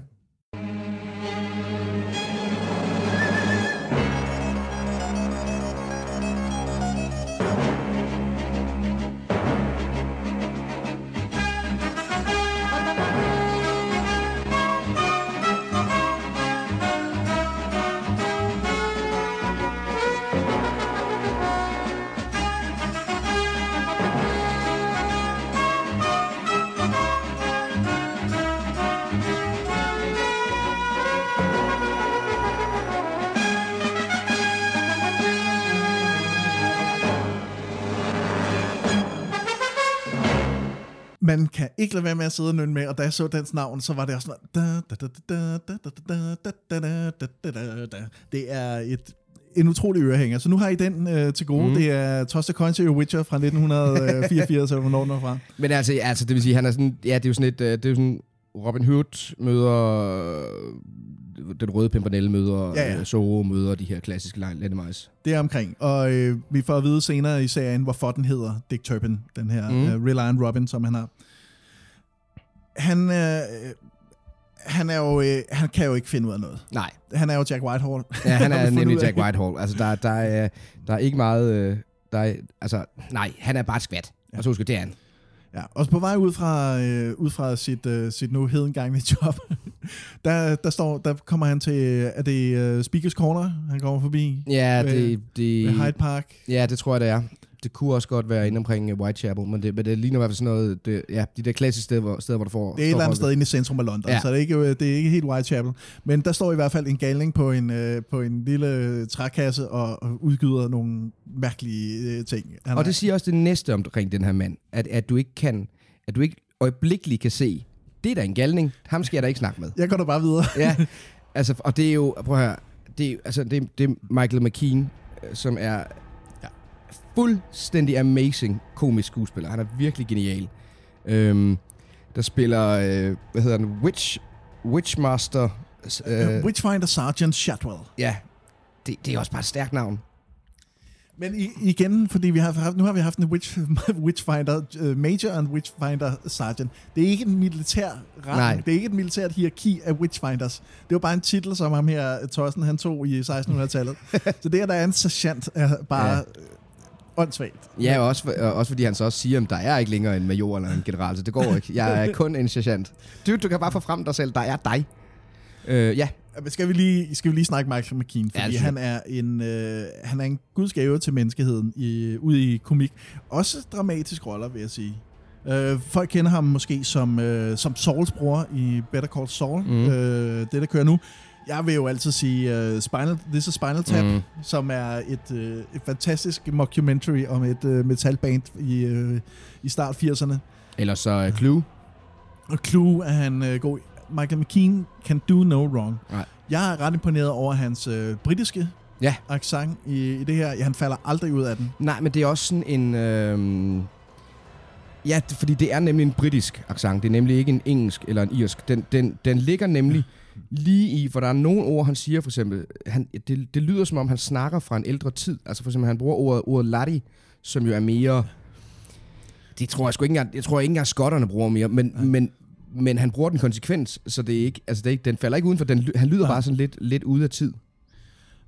man kan ikke lade være med at sidde og med, og da jeg så dens navn, så var det også sådan, det er et en utrolig ørehænger. Så nu har I den øh, til gode. Mm. Det er Tosta Concha i Witcher fra 1984, eller hvornår den er fra. Men altså, altså, det vil sige, han er sådan, ja, det er jo sådan et, det er jo sådan Robin Hood møder den røde pimpernelle møder Ja, ja. øh, møder de her klassiske landemajs. Det er omkring. Og øh, vi får at vide senere i serien, hvorfor den hedder Dick Turpin, den her Mm. uh, Reliant Robin, som han har. Han, øh, han, er jo, øh, han kan jo ikke finde ud af noget. Nej. Han er jo Jack Whitehall. Ja, han er nemlig. Jack Whitehall. Altså, der, der, er, der er ikke meget... Øh, der er, altså, nej, han er bare et skvat. Og så husk, det er han. Ja, og på vej ud fra, øh, ud fra sit, øh, sit nu hedengangne job, der, der, står, der kommer han til, er det øh, Speakers Corner, han kommer forbi? Ja, Ved- det, det... ved Hyde Park. Ja, det tror jeg, det er. Det kunne også godt være inde omkring øh, Whitechapel, men det, men det ligner i hvert fald sådan noget... Det, ja, de der klassiske steder, hvor, steder, hvor du får... Det er et eller andet sted inde i centrum af London, Ja. så det er, ikke, øh, det er ikke helt Whitechapel. Men der står i hvert fald en galning på en, øh, på en lille trækasse og, og udgyder nogle mærkelige øh, ting. Han Og det siger også det næste omkring den her mand, at, at du ikke kan... At du ikke øjeblikkeligt kan se, det er da en galning, ham skal jeg da ikke snakke med. Jeg går da bare videre. ja, altså, og det er jo, prøv at høre, det er, altså, det, er- det er Michael McKean, som er fuldstændig amazing komisk skuespiller. Han er virkelig genial. Øhm, der spiller, øh, hvad hedder han, Witch, Witchmaster. Øh, Witchfinder Sergeant Shotwell. Ja, det, det er også bare et stærkt navn. Men i, igen, fordi vi har haft, nu har vi haft en witch, Witchfinder uh, Major og en Witchfinder Sergeant. Det er ikke en militær Nej. rang. Det er ikke et militært hierarki af Witchfinders. Det var bare en titel, som ham her, Thorsten, han tog i 1600-tallet. Så det, at der er en sergeant, er bare Ja. Ja. åndssvagt. Ja, og også, for, og også fordi han så også siger, at der er ikke længere en major eller en general, så det går ikke. Jeg er kun en sergeant. Du, du kan bare få frem dig selv, der er dig. Øh, ja, Men skal vi lige, skal vi lige snakke Michael McKean, Ja, fordi synes han er en øh, han er en gudsgave til menneskeheden i, ude i komik. Også dramatisk roller, vil jeg sige. Øh, folk kender ham måske som, øh, som Sauls bror i Better Call Saul, mm. øh, det der kører nu. Jeg vil jo altid sige uh, Spinal, This is Spinal Tap, mm. som er et, øh, et fantastisk mockumentary om et øh, metalband i, øh, i start 80'erne. eller så uh, Clue. Og Clue er han øh, god. Michael McKean can do no wrong. Nej. Jeg er ret imponeret over hans øh, britiske Ja. accent i, i det her. Han falder aldrig ud af den. Nej, men det er også sådan en... Øh, ja, fordi det er nemlig en britisk accent. Det er nemlig ikke en engelsk eller en irsk. Den, den, den ligger nemlig lige i, for der er nogle ord, han siger for eksempel, han, det, det lyder som om, han snakker fra en ældre tid. Altså for eksempel, han bruger ordet, ordet latti, som jo er mere... Det tror jeg sgu ikke engang, jeg tror ikke engang skotterne bruger mere, men, ja. men, men han bruger den konsekvens, så det er ikke, altså det er ikke, den falder ikke uden for, den, han lyder ja. bare sådan lidt, lidt ude af tid.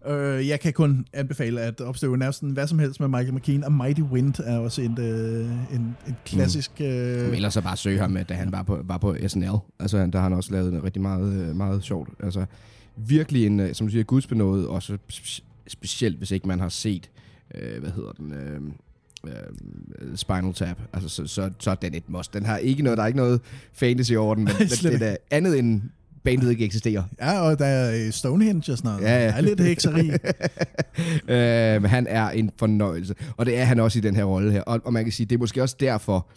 Øh, jeg kan kun anbefale at opstøve næsten hvad som helst med Michael McKean, og Mighty Wind er også en, øh, en, en klassisk... Mm. Øh... Ellers så bare søge ham, da han var på, var på SNL. Altså, der har han også lavet rigtig meget, øh, meget sjovt. Altså, virkelig en, øh, som du siger, gudsbenået, også specielt, hvis ikke man har set, øh, hvad hedder den... Øh, uh, Spinal Tap. Altså, så, så, så er den et must. Den har ikke noget, der er ikke noget fantasy over den, men det er andet end bandet ikke eksisterer. Ja, og der er Stonehenge og sådan noget. Ja, ja. Der er lidt hekseri. øh, han er en fornøjelse. Og det er han også i den her rolle her. Og, og man kan sige, det er måske også derfor,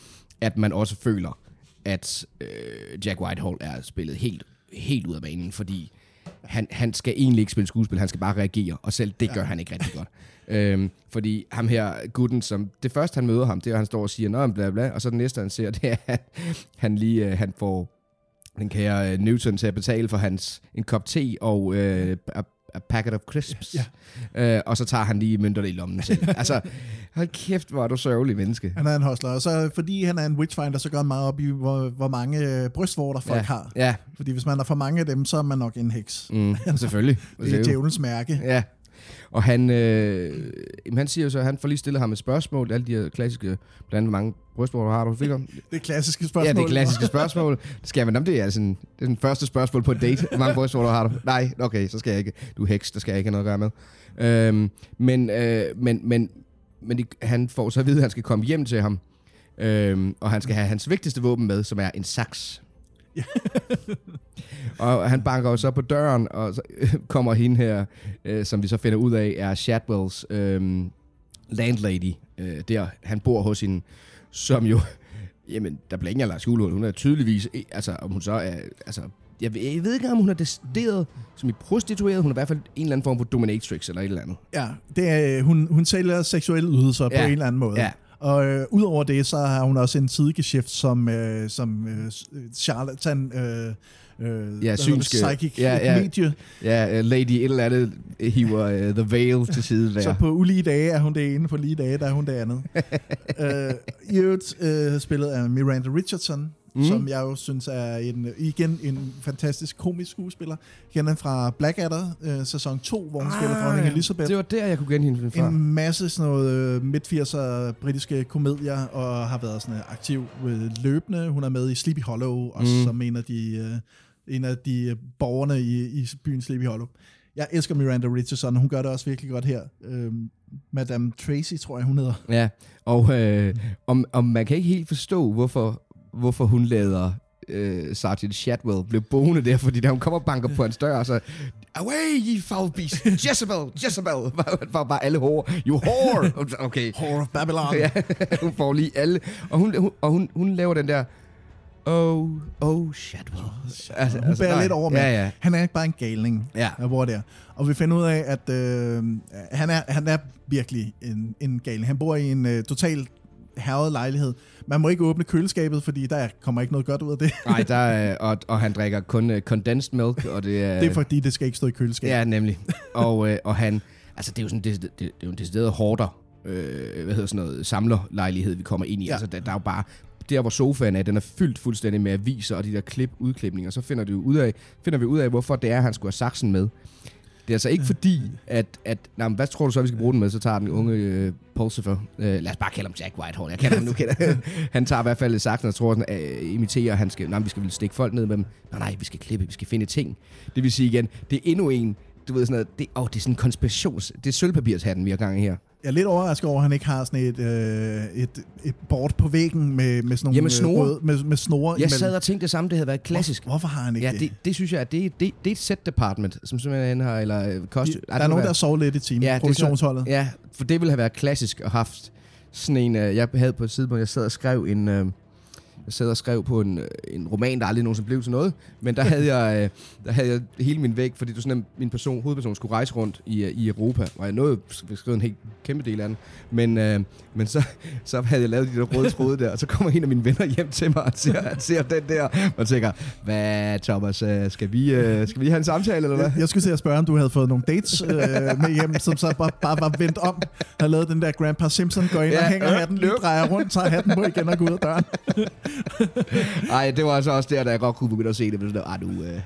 at man også føler, at øh, Jack Whitehall er spillet helt, helt ud af banen, fordi han, han skal egentlig ikke spille skuespil, han skal bare reagere, og selv det ja. gør han ikke rigtig godt. Øhm, fordi ham her, gutten, som det første han møder ham, det er, at han står og siger, nå, bla bla, og så det næste, han ser, det er, at han lige, øh, han får den kære uh, Newton til at betale for hans en kop te og uh, a, a packet of crisps. Ja. Uh, og så tager han lige mønterne i lommen selv. altså, hold kæft, hvor er du sørgelig menneske. Han er en hostler. Og så fordi han er en witchfinder, så gør han meget op i, hvor, hvor mange brystvorter folk ja. har. Ja. Fordi hvis man har for mange af dem, så er man nok en heks. Mm, selvfølgelig. det er djævelens mærke. Ja. Og han, øh, han siger jo så, at han får lige stillet ham et spørgsmål. Alle de her klassiske, blandt andet, mange brystvorter har du? Fik det er klassiske spørgsmål. Ja, det er klassiske spørgsmål. Det skal man, det er sådan, det er den første spørgsmål på en date. Hvor mange brystvorter har du? Nej, okay, så skal jeg ikke. Du er heks, der skal jeg ikke have noget at gøre med. Øhm, men, øh, men, men, men de, han får så at vide, at han skal komme hjem til ham. Øhm, og han skal have hans vigtigste våben med, som er en saks. og han banker jo så på døren, og så kommer hende her, øh, som vi så finder ud af, er Shadwells øh, landlady. Øh, der, han bor hos hende, som jo... Jamen, der bliver ingen lagt skjul Hun er tydeligvis... Altså, om hun så er... Altså, jeg ved, jeg ved ikke, om hun er decideret som i prostitueret. Hun er i hvert fald en eller anden form for dominatrix eller et eller andet. Ja, det er, hun, hun sælger seksuelle ydelser ja. på en eller anden måde. Ja. Og øh, udover det, så har hun også en sidegeschæft som, øh, som øh, charlatan... Øh, øh, ja, synske. Psychic ja, ja, medie. Ja, uh, Lady et eller andet hiver uh, The Veil til side der. Så på ulige dage er hun det ene, på lige dage der er hun det andet. uh, I øvrigt uh, spillet af Miranda Richardson, mm. som jeg jo synes er en, igen en fantastisk komisk skuespiller. Kender fra Blackadder, øh, sæson 2, hvor hun ah, spiller dronning Elizabeth. Det var der, jeg kunne genkende hende fra. En masse sådan noget øh, midt-80'er britiske komedier, og har været sådan øh, aktiv øh, løbende. Hun er med i Sleepy Hollow, også mm. som en af de, øh, en af de borgerne i, i byen Sleepy Hollow. Jeg elsker Miranda Richardson, hun gør det også virkelig godt her. Øh, Madame Tracy, tror jeg, hun hedder. Ja, og øh, om, om man kan ikke helt forstå, hvorfor hvorfor hun lader øh, Sergeant Shadwell blive boende der, fordi da hun kommer og banker på hans dør, så Away, ye foul beast! Jezebel! Jezebel! Var bare alle hår. You whore! Okay. Whore of Babylon. ja, hun får lige alle. Og hun, hun, og hun, hun laver den der, Oh, oh, Shadwell. Altså, hun altså, bærer nej. lidt over med. Ja, ja. Han er ikke bare en galning, ja. hvor det er. Og vi finder ud af, at øh, han, er, han er virkelig en, en galning. Han bor i en øh, total herret lejlighed. Man må ikke åbne køleskabet, fordi der kommer ikke noget godt ud af det. Nej, der er, og, og han drikker kun uh, condensed milk, og det er... det er fordi, det skal ikke stå i køleskabet. Ja, nemlig. og, uh, og han... Altså, det er jo sådan, det, det, det er jo en decideret hårder, øh, hvad hedder sådan noget, samlerlejlighed, vi kommer ind i. Ja. Altså, der, der er jo bare der hvor sofaen er, den er fyldt fuldstændig med aviser og de der klip, udklipninger, så finder, du ud af, finder vi ud af, hvorfor det er, han skulle have saksen med. Det er altså ikke fordi, at... at nej, men hvad tror du så, vi skal bruge den med? Så tager den unge øh, Pulsifer. Øh, lad os bare kalde ham Jack Whitehall. Jeg kender ham nu. Kender. han tager i hvert fald saksen og tror, sådan, øh, imiterer, han skal... Nej, vi skal vel stikke folk ned med dem. Nej, nej, vi skal klippe, vi skal finde ting. Det vil sige igen, det er endnu en... Du ved sådan noget, det, oh, det er sådan en konspirations... Det er sølvpapirshatten, vi har gang i her. Jeg er lidt overrasket over, at han ikke har sådan et, øh, et, et board på væggen med, med sådan nogle... Ja, med snore. Røde, med, med snore jeg imellem. sad og tænkte det samme, det havde været klassisk. Hvor, hvorfor har han ikke ja, det? det? Det synes jeg, at det, det, det er et set department, som simpelthen har, eller kost... Der er nogen, der sover lidt i team, ja, produktionsholdet. Ja, for det ville have været klassisk at haft sådan en... Uh, jeg havde på et tidspunkt, jeg sad og skrev en... Uh, jeg sad og skrev på en, øh, en roman, der aldrig nogensinde blev til noget. Men der havde jeg, øh, der havde jeg hele min væg, fordi var sådan, min person, hovedperson skulle rejse rundt i, øh, i Europa. Og jeg nåede at skrive en helt kæmpe del af den. Men, øh, men så, så havde jeg lavet de der røde tråde der, og så kommer en af mine venner hjem til mig og ser, ser den der, og tænker, hvad Thomas, skal vi, øh, skal vi have en samtale, eller hvad? Jeg skulle se at spørge, om du havde fået nogle dates øh, med hjem, som så bare, bare var vendt om, har lavet den der Grandpa Simpson, går ind ja, og hænger øh, hatten, lige drejer rundt, tager hatten på igen og går ud af døren. Ej, det var altså også der, da jeg godt kunne begynde at se det. Men sådan, der, ah, nu, øh,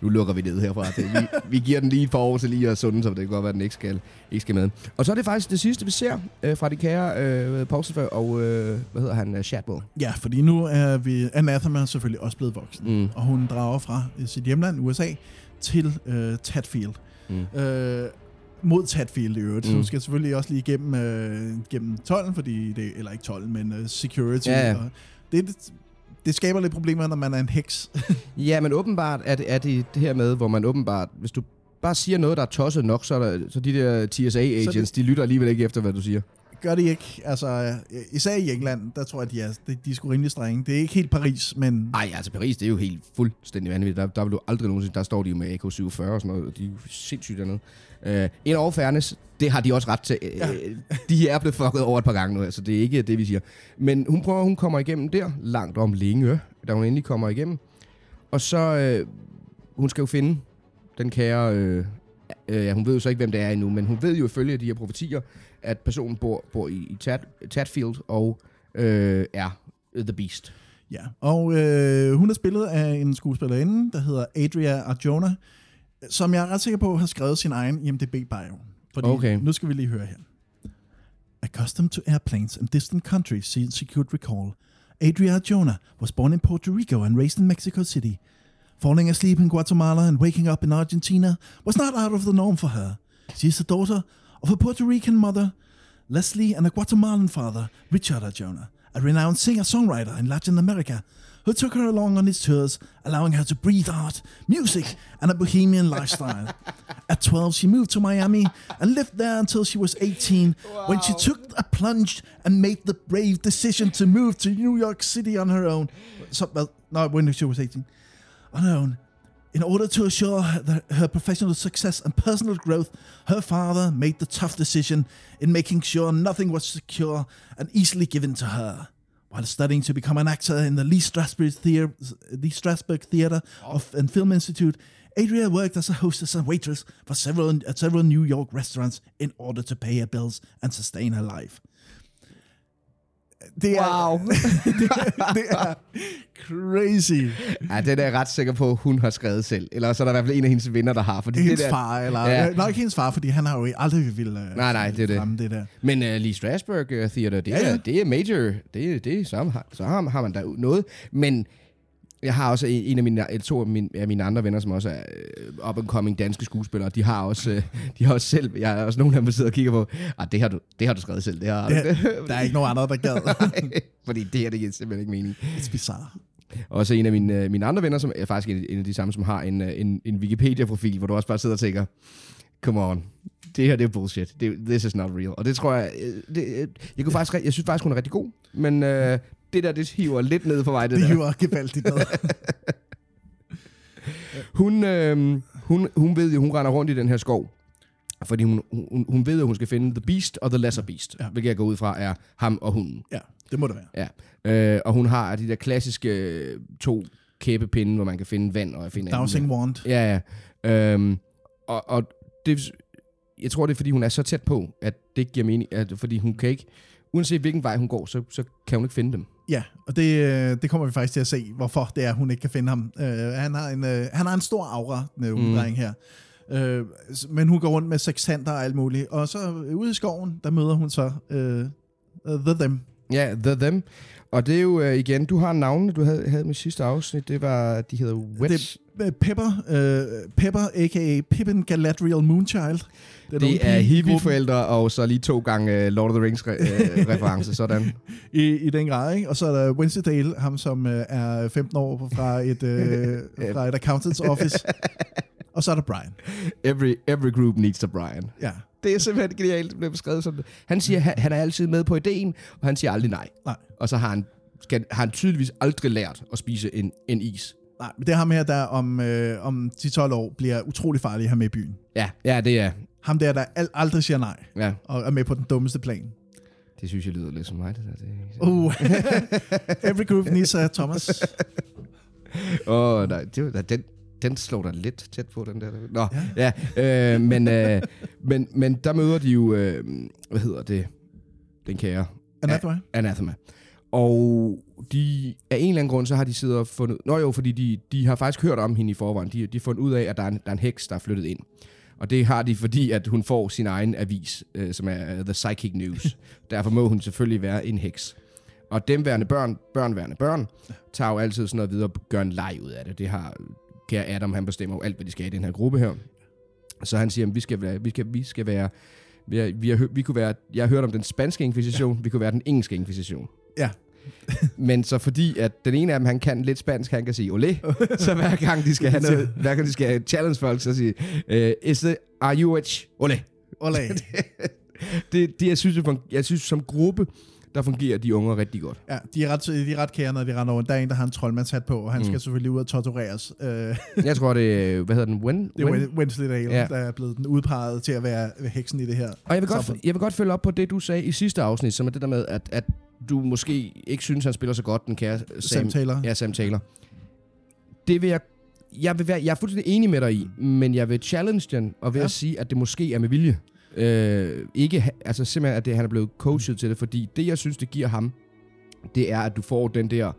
nu lukker vi ned herfra. Til. Vi, vi giver den lige et par år til lige at sunde, så det kan godt være, at den ikke skal, ikke skal med. Og så er det faktisk det sidste, vi ser øh, fra de kære øh, Pulsifer og, øh, hvad hedder han, øh, Shadwell. Ja, fordi nu er vi Anathema selvfølgelig også blevet voksen, Mm. og hun drager fra øh, sit hjemland, USA, til øh, Tadfield. Mm. Øh, mod Tadfield i øvrigt. Mm. Mm. Hun skal selvfølgelig også lige igennem, øh, gennem tolden, fordi det, eller ikke tolden, men øh, security. Ja, ja. Og det, det, det skaber lidt problemer, når man er en heks. Ja, men åbenbart er det, er det det her med, hvor man åbenbart, hvis du bare siger noget, der er tosset nok, så, er der, så de der TSA-agents, de lytter alligevel ikke efter, hvad du siger. Gør de ikke. Altså, øh, især i England, der tror jeg, de er, de, de er sgu rimelig strenge. Det er ikke helt Paris, men... Nej, altså Paris, det er jo helt fuldstændig vanvittigt. Der, der vil du aldrig nogensinde, der står de jo med AK-47 og sådan noget, og de er jo sindssygt dernede. Uh, en over fairness, det har de også ret til. Ja. De er blevet fucket over et par gange nu, altså det er ikke det, vi siger. Men hun prøver, hun kommer igennem der, langt om længe, da hun endelig kommer igennem. Og så, uh, hun skal jo finde den kære, øh, øh, ja, hun ved jo så ikke, hvem det er endnu, men hun ved jo ifølge de her profetier, at personen bor, bor i, i Tad, Tadfield og øh, er The Beast. Ja, og øh, hun er spillet af en skuespillerinde, der hedder Adria Arjona, som jeg er ret sikker på har skrevet sin egen IMDb-bio. Fordi Okay. nu skal vi lige høre her. Accustomed to airplanes and distant countries she could recall, Adria Arjona was born in Puerto Rico and raised in Mexico City. Falling asleep in Guatemala and waking up in Argentina was not out of the norm for her. She is the daughter of a Puerto Rican mother, Leslie, and a Guatemalan father, Richard Arjona, a renowned singer-songwriter in Latin America, who took her along on his tours, allowing her to breathe art, music, and a bohemian lifestyle. At 12, she moved to Miami and lived there until she was 18, when she took a plunge and made the brave decision to move to New York City on her own. So, well, no, when she was 18. On her own. In order to assure her, her professional success and personal growth, her father made the tough decision in making sure nothing was secure and easily given to her. While studying to become an actor in the Lee Strasberg Theater, Lee Strasberg Theater of, and Film Institute, Adria worked as a hostess and waitress for several at several New York restaurants in order to pay her bills and sustain her life. Det er, Wow. det, er, det er crazy. Ja, det er jeg ret sikker på, hun har skrevet selv. Eller så er der i hvert fald en af hendes venner, der har. Fordi Hendes det der, far, eller... Ja. Nok ikke hendes far, fordi han har jo aldrig ville uh, Nej, nej, det er det. fremme det der. Men uh, Lee Strasberg uh, Theater, det, Ja, ja, ja. det er major. Det, er- det er, så, har, så har, har man der noget. Men jeg har også en en af mine, to af mine, af mine andre venner, som også er uh, up-and-coming danske skuespillere. De har også, uh, de har også selv, jeg har også nogle af dem, der sidder og kigger på, ah, det har du, det har du skrevet selv. Det har du. Det, der er ikke nogen andre, der gad. Nej, fordi det her, det giver simpelthen ikke mening. Det er bizarre. Og så en af mine, øh, mine andre venner, som er faktisk en, en af de samme, som har en, øh, en, en Wikipedia-profil, hvor du også bare sidder og tænker, come on, det her det er bullshit. Det, this is not real. Og det tror jeg, øh, det, øh, jeg, kunne faktisk, jeg synes faktisk, hun er rigtig god, men øh, det der, det hiver lidt ned for mig. Det, Det der. hiver gevaldigt ned. Hun, øh, hun, hun ved jo, hun render rundt i den her skov, fordi hun, hun, hun ved, at hun skal finde The Beast og The Lesser Beast, ja. hvilket jeg går ud fra er ham og hunden. Ja, det må det være. Ja. Øh, og hun har de der klassiske øh, to kæbepinde, hvor man kan finde vand og finde Dowsing wand. Ja, ja. Øhm, og, og det, jeg tror, det er, fordi hun er så tæt på, at det ikke giver mening. At, fordi hun kan ikke, uanset hvilken vej hun går, så, så kan hun ikke finde dem. Ja, og det, øh, det kommer vi faktisk til at se, hvorfor det er, hun ikke kan finde ham. Uh, han, har en, uh, han har en stor aura, den Mm. dreng her. Uh, men hun går rundt med sextanter og alt muligt. Og så øh, ude i skoven, der møder hun så uh, The Them. Ja, The Them. Og det er jo øh, igen, du har navnene, du havde, havde med sidste afsnit. Det var, de hedder Wets. Det er øh, Pepper, uh, Pepper a.k.a. Pippin Galadriel Moonchild. Det, det er hippie-forældre, og så lige to gange uh, Lord of the Rings-reference, sådan. I, I den grad, ikke? Og så er der Wednesday, ham som uh, er 15 år fra et, uh, fra et accountant's office. Og så er der Brian. Every, every group needs a Brian. Ja. Det er simpelthen genialt, det bliver beskrevet det. Han siger, han, han er altid med på ideen, og han siger aldrig nej. Nej. Og så har han skal, har han tydeligvis aldrig lært at spise en, en is. Nej, men det er ham her, der om, øh, om 10-12 år bliver utrolig farlig her med i byen. Ja, ja, det er. Ham der, der al- aldrig siger nej, Ja, og er med på den dummeste plan. det synes jeg lyder lidt som mig, det der. Det Uh, every group needs a Thomas. Åh, oh, nej, det, den, den slår da lidt tæt på, den der. Nå, ja, ja øh, men, øh, men, men der møder de jo, øh, hvad hedder det, den kære Anathema. Anathema. Og de, af en eller anden grund, så har de siddet og fundet... Nå jo, fordi de, de har faktisk hørt om hende i forvejen. De, har fundet ud af, at der er, en, der er en heks, der er flyttet ind. Og det har de, fordi at hun får sin egen avis, øh, som er øh, The Psychic News. Derfor må hun selvfølgelig være en heks. Og dem værende børn, børn værende børn, tager jo altid sådan noget videre og gør en leg ud af det. Det har kære Adam, han bestemmer jo alt, hvad de skal i den her gruppe her. Så han siger, at vi skal være, vi skal, vi skal være, vi, har, vi, hø- vi kunne være, jeg har hørt om den spanske inkvisition, vi kunne være den engelske inkvisition. Ja. Men så fordi, at den ene af dem, han kan lidt spansk, han kan sige olé, så hver gang de skal have noget, hver gang de skal challenge folk, så siger uh, is it, are you it, olé. Olé. Det, det, jeg, synes, jeg synes, som gruppe, der fungerer de unger rigtig godt. Ja, de er ret, de er ret kære, når de render rundt. Der er en, der har en troldmandshat på, og han mm. skal selvfølgelig ud og tortureres. Det Jeg tror, det er, hvad hedder den, Wen? er Wen- Wesley Dale, Ja. der er blevet den udpeget til at være heksen i det her. Og jeg vil, godt, jeg vil godt følge op på det, du sagde i sidste afsnit, som er det der med, at, at du måske ikke synes, han spiller så godt, den kære Sam, Sam Taylor. Ja, Sam Taylor. Det vil jeg... Jeg, vil være, jeg er fuldstændig enig med dig i, men jeg vil challenge den, og ved. Ja. at sige, at det måske er med vilje. Øh, ikke, altså simpelthen, at det, han er blevet coachet til det, fordi det, jeg synes, det giver ham, det er, at du får den der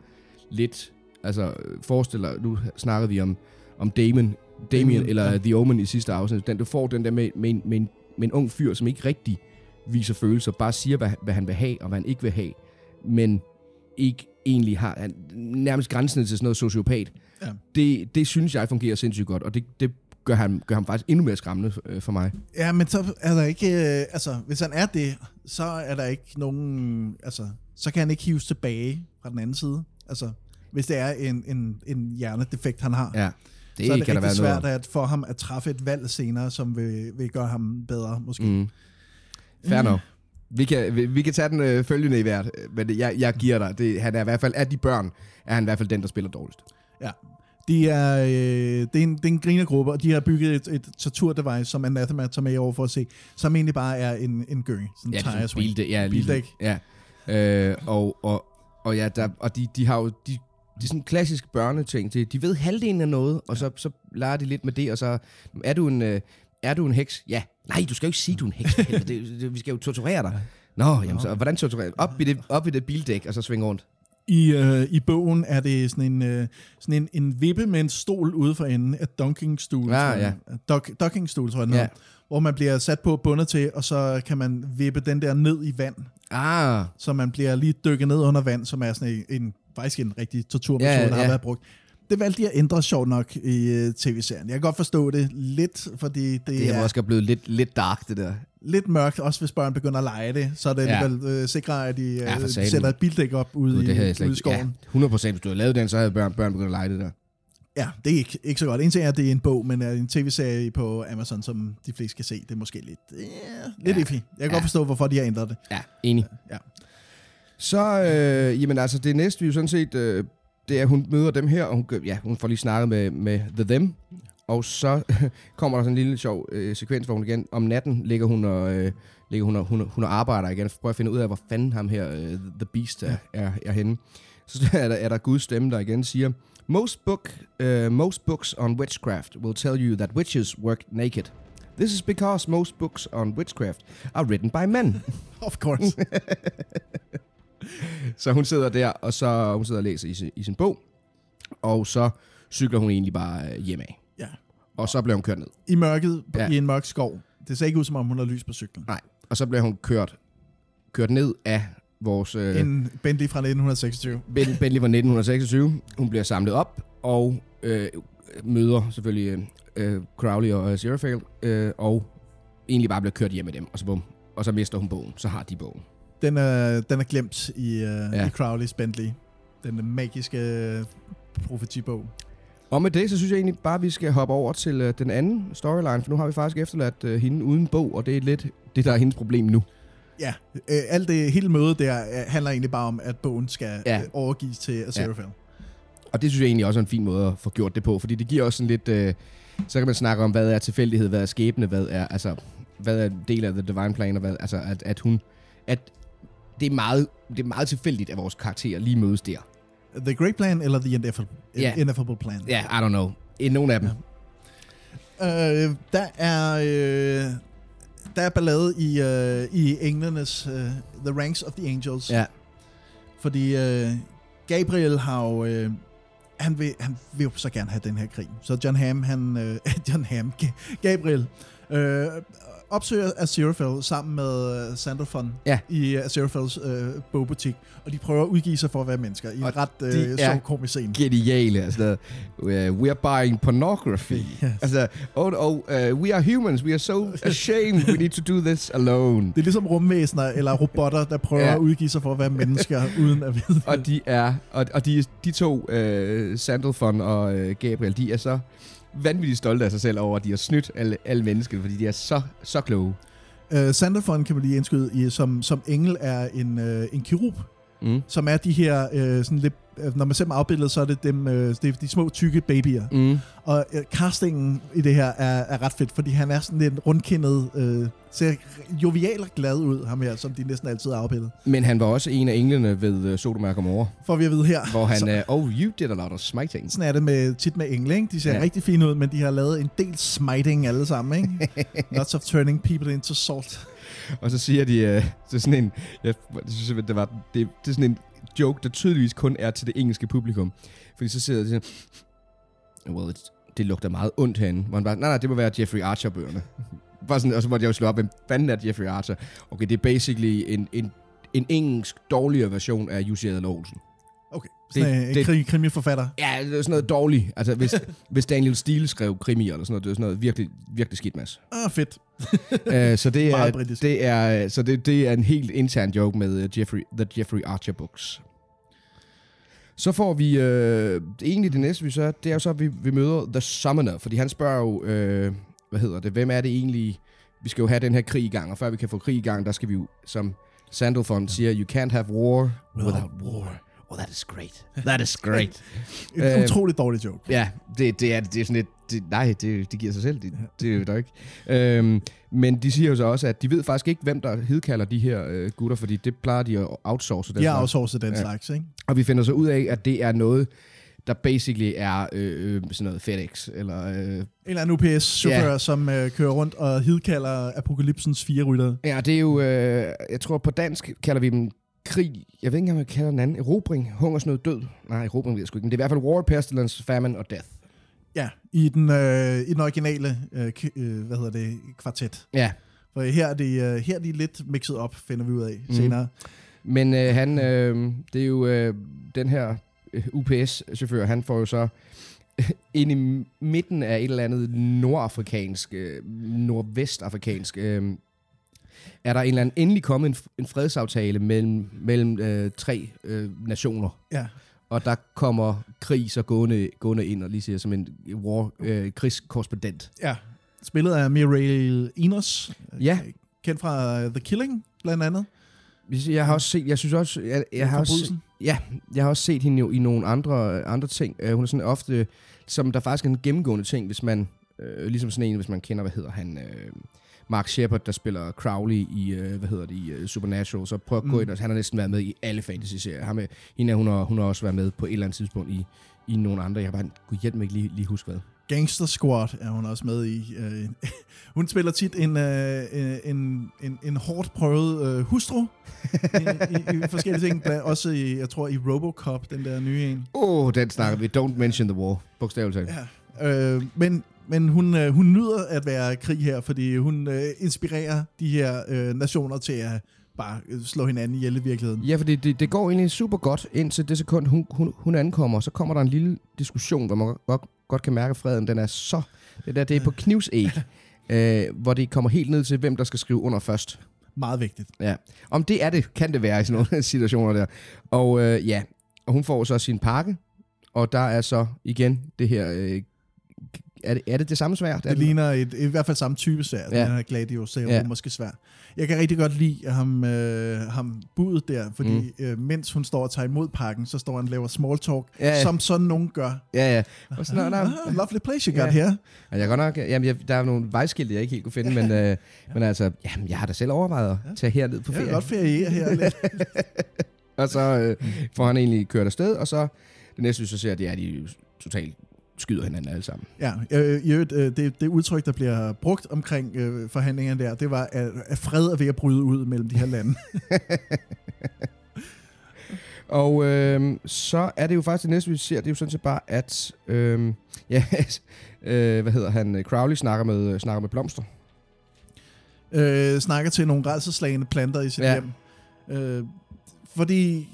lidt... Altså, øh, forestil dig, nu snakkede vi om, om Damon, Damien, Damien, eller ja. The Omen i sidste afsnit. Den, du får den der med, med, en, med, en, med en ung fyr, som ikke rigtig viser følelser, bare siger, hvad, hvad han vil have, og hvad han ikke vil have, men ikke egentlig har han, nærmest grænsen til sådan noget sociopat. Ja. Det, det synes jeg fungerer sindssygt godt, og det, det gør, ham, gør ham faktisk endnu mere skræmmende øh, for mig. Ja, men så er der ikke... Øh, altså, hvis han er det, så er der ikke nogen... Altså, så kan han ikke hives tilbage fra den anden side. Altså, hvis det er en, en, en hjernedefekt, han har. Ja, det så er det kan rigtig være svært noget. at få ham at træffe et valg senere, som vil, vil gøre ham bedre, måske. Mm. Fair nok. Vi kan, vi, vi kan tage den øh, følgende i hvert, men jeg, jeg giver dig. Det, han er i hvert fald, af de børn, er han i hvert fald den, der spiller dårligst. Ja. De er, øh, det, er en, det er en grinergruppe, og de har bygget et, et torturdevice, som Anathema tager med over for at se, som egentlig bare er en, en gø. Sådan Ja, tire swing. bildæk. Ja, Bildæk. Ja. Øh, og, og, og ja, der, og de, de har jo... De, det er sådan en klassisk børneting. De, de ved halvdelen af noget, og så, så lærer de lidt med det, og så er du en, øh, er du en heks? Ja. Nej, du skal jo ikke sige, du er en heks. det, det, vi skal jo torturere dig. Nå, jamen så, hvordan torturerer Op i det, op i det bildæk, og så svinge rundt. I, øh, I bogen er det sådan en, øh, sådan en, en vippe med en stol ude for enden af donkingstol. Ah, tror jeg. Dok, dockingstol, tror jeg den Ja. ja. Hvor man bliver sat på bundet til, og så kan man vippe den der ned i vand. Ah, Så man bliver lige dykket ned under vand, som er sådan en, en faktisk en rigtig torturmetode, Ja, der har ja. været brugt. Det valgte de at ændre sjovt nok i uh, tv-serien. Jeg kan godt forstå det lidt, fordi det, det er er måske blevet lidt, lidt dark, det der. lidt mørkt, også hvis børn begynder at lege det. Så er det Ja. ja. alligevel øh, sikre, at de Ja, øh, satan. sætter et bildæk op ude, Gud, i, det slet ude i skoven. Ja, 100 procent. Hvis du havde lavet den, så havde børn, børn begyndt at lege det der. Ja, det er ikke, ikke så godt. En ting er, at det er en bog, men er en tv-serie på Amazon, som de fleste kan se, det er måske lidt, øh, lidt Ja. iffy. Jeg kan Ja. godt forstå, hvorfor de har ændret det. Ja, enig. Ja. Så, øh, jamen altså, det næste vi jo sådan set, øh, det er, at hun møder dem her, og hun, ja, hun får lige snakket med, med The Them, og så kommer der sådan en lille sjov øh, sekvens, hvor hun igen om natten ligger hun og, øh, ligger hun og, hun, hun og arbejder igen, prøver at finde ud af, hvor fanden ham her, øh, The Beast, er, er, er henne. Så er der, er der Guds stemme, der igen siger, Most, book, uh, most books on witchcraft will tell you that witches work naked. This is because most books on witchcraft are written by men. Of course. Så hun sidder der, og så hun sidder og læser i sin, i sin bog, og så cykler hun egentlig bare øh, hjem af. ja. Og så bliver hun kørt ned. I mørket, Ja. i en mørk skov. Det ser ikke ud, som om hun har lys på cyklen. Nej. Og så bliver hun kørt, kørt ned af vores øh, En Bentley fra 1926. Ben- Bentley fra 1926. Hun bliver samlet op, og øh, møder selvfølgelig øh, øh, Crowley og Aziraphale, øh, og egentlig bare bliver kørt hjem med dem, og så bum. Og så mister hun bogen. Så har de bogen. Den er, den er glemt i, uh, Ja. ja. i Crowleys Bentley. Den magiske øh, profetibog. Og med det, så synes jeg egentlig bare, at vi skal hoppe over til øh, den anden storyline, for nu har vi faktisk efterladt øh, hende uden bog, og det er lidt det, der er hendes problem nu. Ja, øh, alt det hele mødet der øh, handler egentlig bare om, at bogen skal Ja. ja. overgives til Aziraphale. Og det synes jeg egentlig også er en fin måde at få gjort det på, fordi det giver også sådan lidt... Øh, så kan man snakke om, hvad er tilfældighed, hvad er skæbne, hvad er, altså, hvad er en del af The Divine Plan, og hvad, altså, at, at hun... At det er, meget, det er meget tilfældigt, at vores karakterer lige mødes der. The Great Plan eller The Ineffable, Ja. Ineffable Plan? Ja, yeah, I don't know. En nogen af dem. Øh, der er... Øh, der er ballade i, øh, i englenes øh, The Ranks of the Angels. Ja. Fordi øh, Gabriel har jo... Øh, han vil, han vil jo så gerne have den her krig. Så John Ham, han... Øh, John Ham, Ga- Gabriel, øh, opsøger Aziraphale sammen med øh, Sandalphon Ja. i Aziraphales øh, bogbutik. Og de prøver at udgive sig for at være mennesker i en Og ret øh, er sjov komisk scene. Geniale. Altså, we are buying pornography. Yes. Altså, oh, oh, uh, we are humans. We are so ashamed. We need to do this alone. Det er ligesom rumvæsener eller robotter, der prøver Ja. at udgive sig for at være mennesker, uden at vide det. Og de er, og, og de, de to, uh, Sandalphon og uh, Gabriel, de er så vanvittigt stolte af sig selv over, at de har snydt alle, alle mennesker, fordi de er så, så kloge. Øh, uh, Sanderfond kan man lige indskyde, i, som, som engel er en, uh, en kirurg, Mm. som er de her, uh, sådan lidt, uh, når man ser dem afbildet, så er det dem, uh, det er de små tykke babyer. Mm. Og uh, castingen i det her er, er ret fedt, fordi han er sådan lidt rundkindet, uh, ser jovial og glad ud, ham her, som de næsten altid er afbildet. Men han var også en af englene ved uh, Sodom og Gomorra, Får vi at vide her. hvor han, Så, uh, oh, you did a lot of smiting. sådan er det med, tit med engle, ikke? De ser ja. rigtig fine ud, men de har lavet en del smiting alle sammen, ikke? Lots of turning people into salt. Og så siger de, uh, det er sådan en, jeg, jeg synes det var, det, det er sådan en joke, der tydeligvis kun er til det engelske publikum. Fordi så sidder de sådan, well, it, det lugter meget ondt herinde. Hvor han bare, nej, nej, det må være Jeffrey Archer-bøgerne. Bare sådan, og så måtte jeg jo slå op, hvem fanden er Jeffrey Archer? Okay, det er basically en, en, en engelsk dårligere version af Jussi Adler Olsen. Okay. Det- Sådan en det- krim, krimiforfatter. Ja, det er sådan noget dårligt. Altså, hvis, hvis Daniel Steele skrev krimi eller sådan noget, det er sådan noget virkelig, virkelig skidt, Mads. Ah, fedt. Øh, så det er, det er, så det, det er en helt intern joke med uh, Jeffrey, The Jeffrey Archer Books. Så får vi, øh, egentlig det næste vi så, det er jo så, at vi, vi møder The Summoner, fordi han spørger jo, øh, hvad hedder det, hvem er det egentlig, vi skal jo have den her krig i gang, og før vi kan få krig i gang, der skal vi jo, som Sandalphon siger, you can't have war without war. Oh, that is great. That is great. En Øhm, utrolig dårlig joke. Ja, det, det, er, det er sådan lidt... Det, nej, det, det giver sig selv. Det, det er jo der ikke. Øhm, men de siger jo så også, at de ved faktisk ikke, hvem der hedkalder de her øh, gutter, fordi det plejer de at outsource. De har outsourcet den Ja. slags, ikke? Og vi finder så ud af, at det er noget, der basically er øh, øh, sådan noget FedEx, eller... Øh, En eller anden UPS-chauffør, ja. som øh, kører rundt og hidkalder apokalypsens fire ryttere. ja, det er jo... Øh, jeg tror, på dansk kalder vi dem krig. Jeg ved ikke engang, hvad man kalder den anden. Erobring, hungersnød, død. Nej, erobring ved jeg sgu ikke. Men det er i hvert fald War, Pestilence, Famine og Death. Ja, i den, øh, i den originale øh, øh, hvad hedder det, kvartet. Ja, For her er, de, øh, her er de lidt mixet op, finder vi ud af mm. senere. Men øh, han, øh, det er jo øh, den her øh, UPS-chauffør, han får jo så ind i midten af et eller andet nordafrikansk, øh, nordvestafrikansk, øh, er der en eller anden endelig kommet en, en fredsaftale mellem, mellem øh, tre øh, nationer. Ja. Og der kommer krig så gående, gående ind og lige siger som en war, øh, krigskorrespondent. ja. Spillet af Mireille Enos, Ja. kendt fra øh, The Killing, blandt andet. Jeg har også set, jeg synes også, jeg, jeg har også, ja, jeg har også set hende jo i nogle andre, andre ting. Uh, hun er sådan ofte, som der faktisk er en gennemgående ting, hvis man, uh, ligesom sådan en, hvis man kender, hvad hedder han, uh, Mark Shepard, der spiller Crowley i, uh, hvad hedder det, i uh, Supernatural, så prøv at gå Mm. ind, og han har næsten været med i alle fantasy-serier. Ham, hende, hun har, hun har også været med på et eller andet tidspunkt i, i nogle andre. Jeg kan bare, gud hjælp mig ikke lige, lige huske hvad. Gangster Squad er hun også med i. Øh, hun spiller tit en, øh, en, en, en hårdt prøvet øh, hustru i, i, i forskellige ting. Blandt- Også i, jeg tror, i Robocop, den der nye en. Åh, oh, den snakker vi. Don't mention the war, bogstaveligt talt. Ja. Øh, men men hun, øh, hun nyder at være krig her, fordi hun øh, inspirerer de her øh, nationer til at bare øh, slå hinanden ihjel i virkeligheden. Ja, fordi det, det går egentlig super godt indtil det sekund, hun, hun, hun ankommer. Så kommer der en lille diskussion, hvor man godt, godt kan mærke, at freden den er så... Det der, det er på knivsæg, øh, hvor det kommer helt ned til, hvem der skal skrive under først. Meget vigtigt. Ja. Om det er det, kan det være i sådan nogle situationer der. Og øh, ja, og hun får så sin pakke, og der er så igen det her øh, er, det, er det det samme svær? Det ligner et, i hvert fald samme type svær, ja. Ja. den her Gladius, Ja. ja. måske svær. Jeg kan rigtig godt lide ham, øh, ham budet der, fordi mm. øh, mens hun står og tager imod pakken, så står han og laver small talk, Ja, ja. som sådan nogen gør. Ja, ja. Og sådan, no. Ah, lovely place you got Ja. here. Ja, jeg godt nok, jamen, jeg, der er nogle vejskilte, jeg ikke helt kunne finde, men, øh, men altså, jamen, jeg har da selv overvejet at tage herned på ferie. kan godt feriere her lidt. og så øh, får han egentlig kørt afsted, og så det næste, vi så ser, det er, at de totalt skyder hinanden alle sammen. Ja, øh, i øvrigt, øh, det, det udtryk, der bliver brugt omkring øh, forhandlingerne der, det var, at, at fred er ved at bryde ud mellem de her lande. Og øh, så er det jo faktisk det næste, vi ser, det er jo sådan set bare, at øh, ja, øh, hvad hedder han, Crowley snakker med, snakker med blomster. øh, snakker til nogle redselslagende planter i sit ja. hjem. Øh, fordi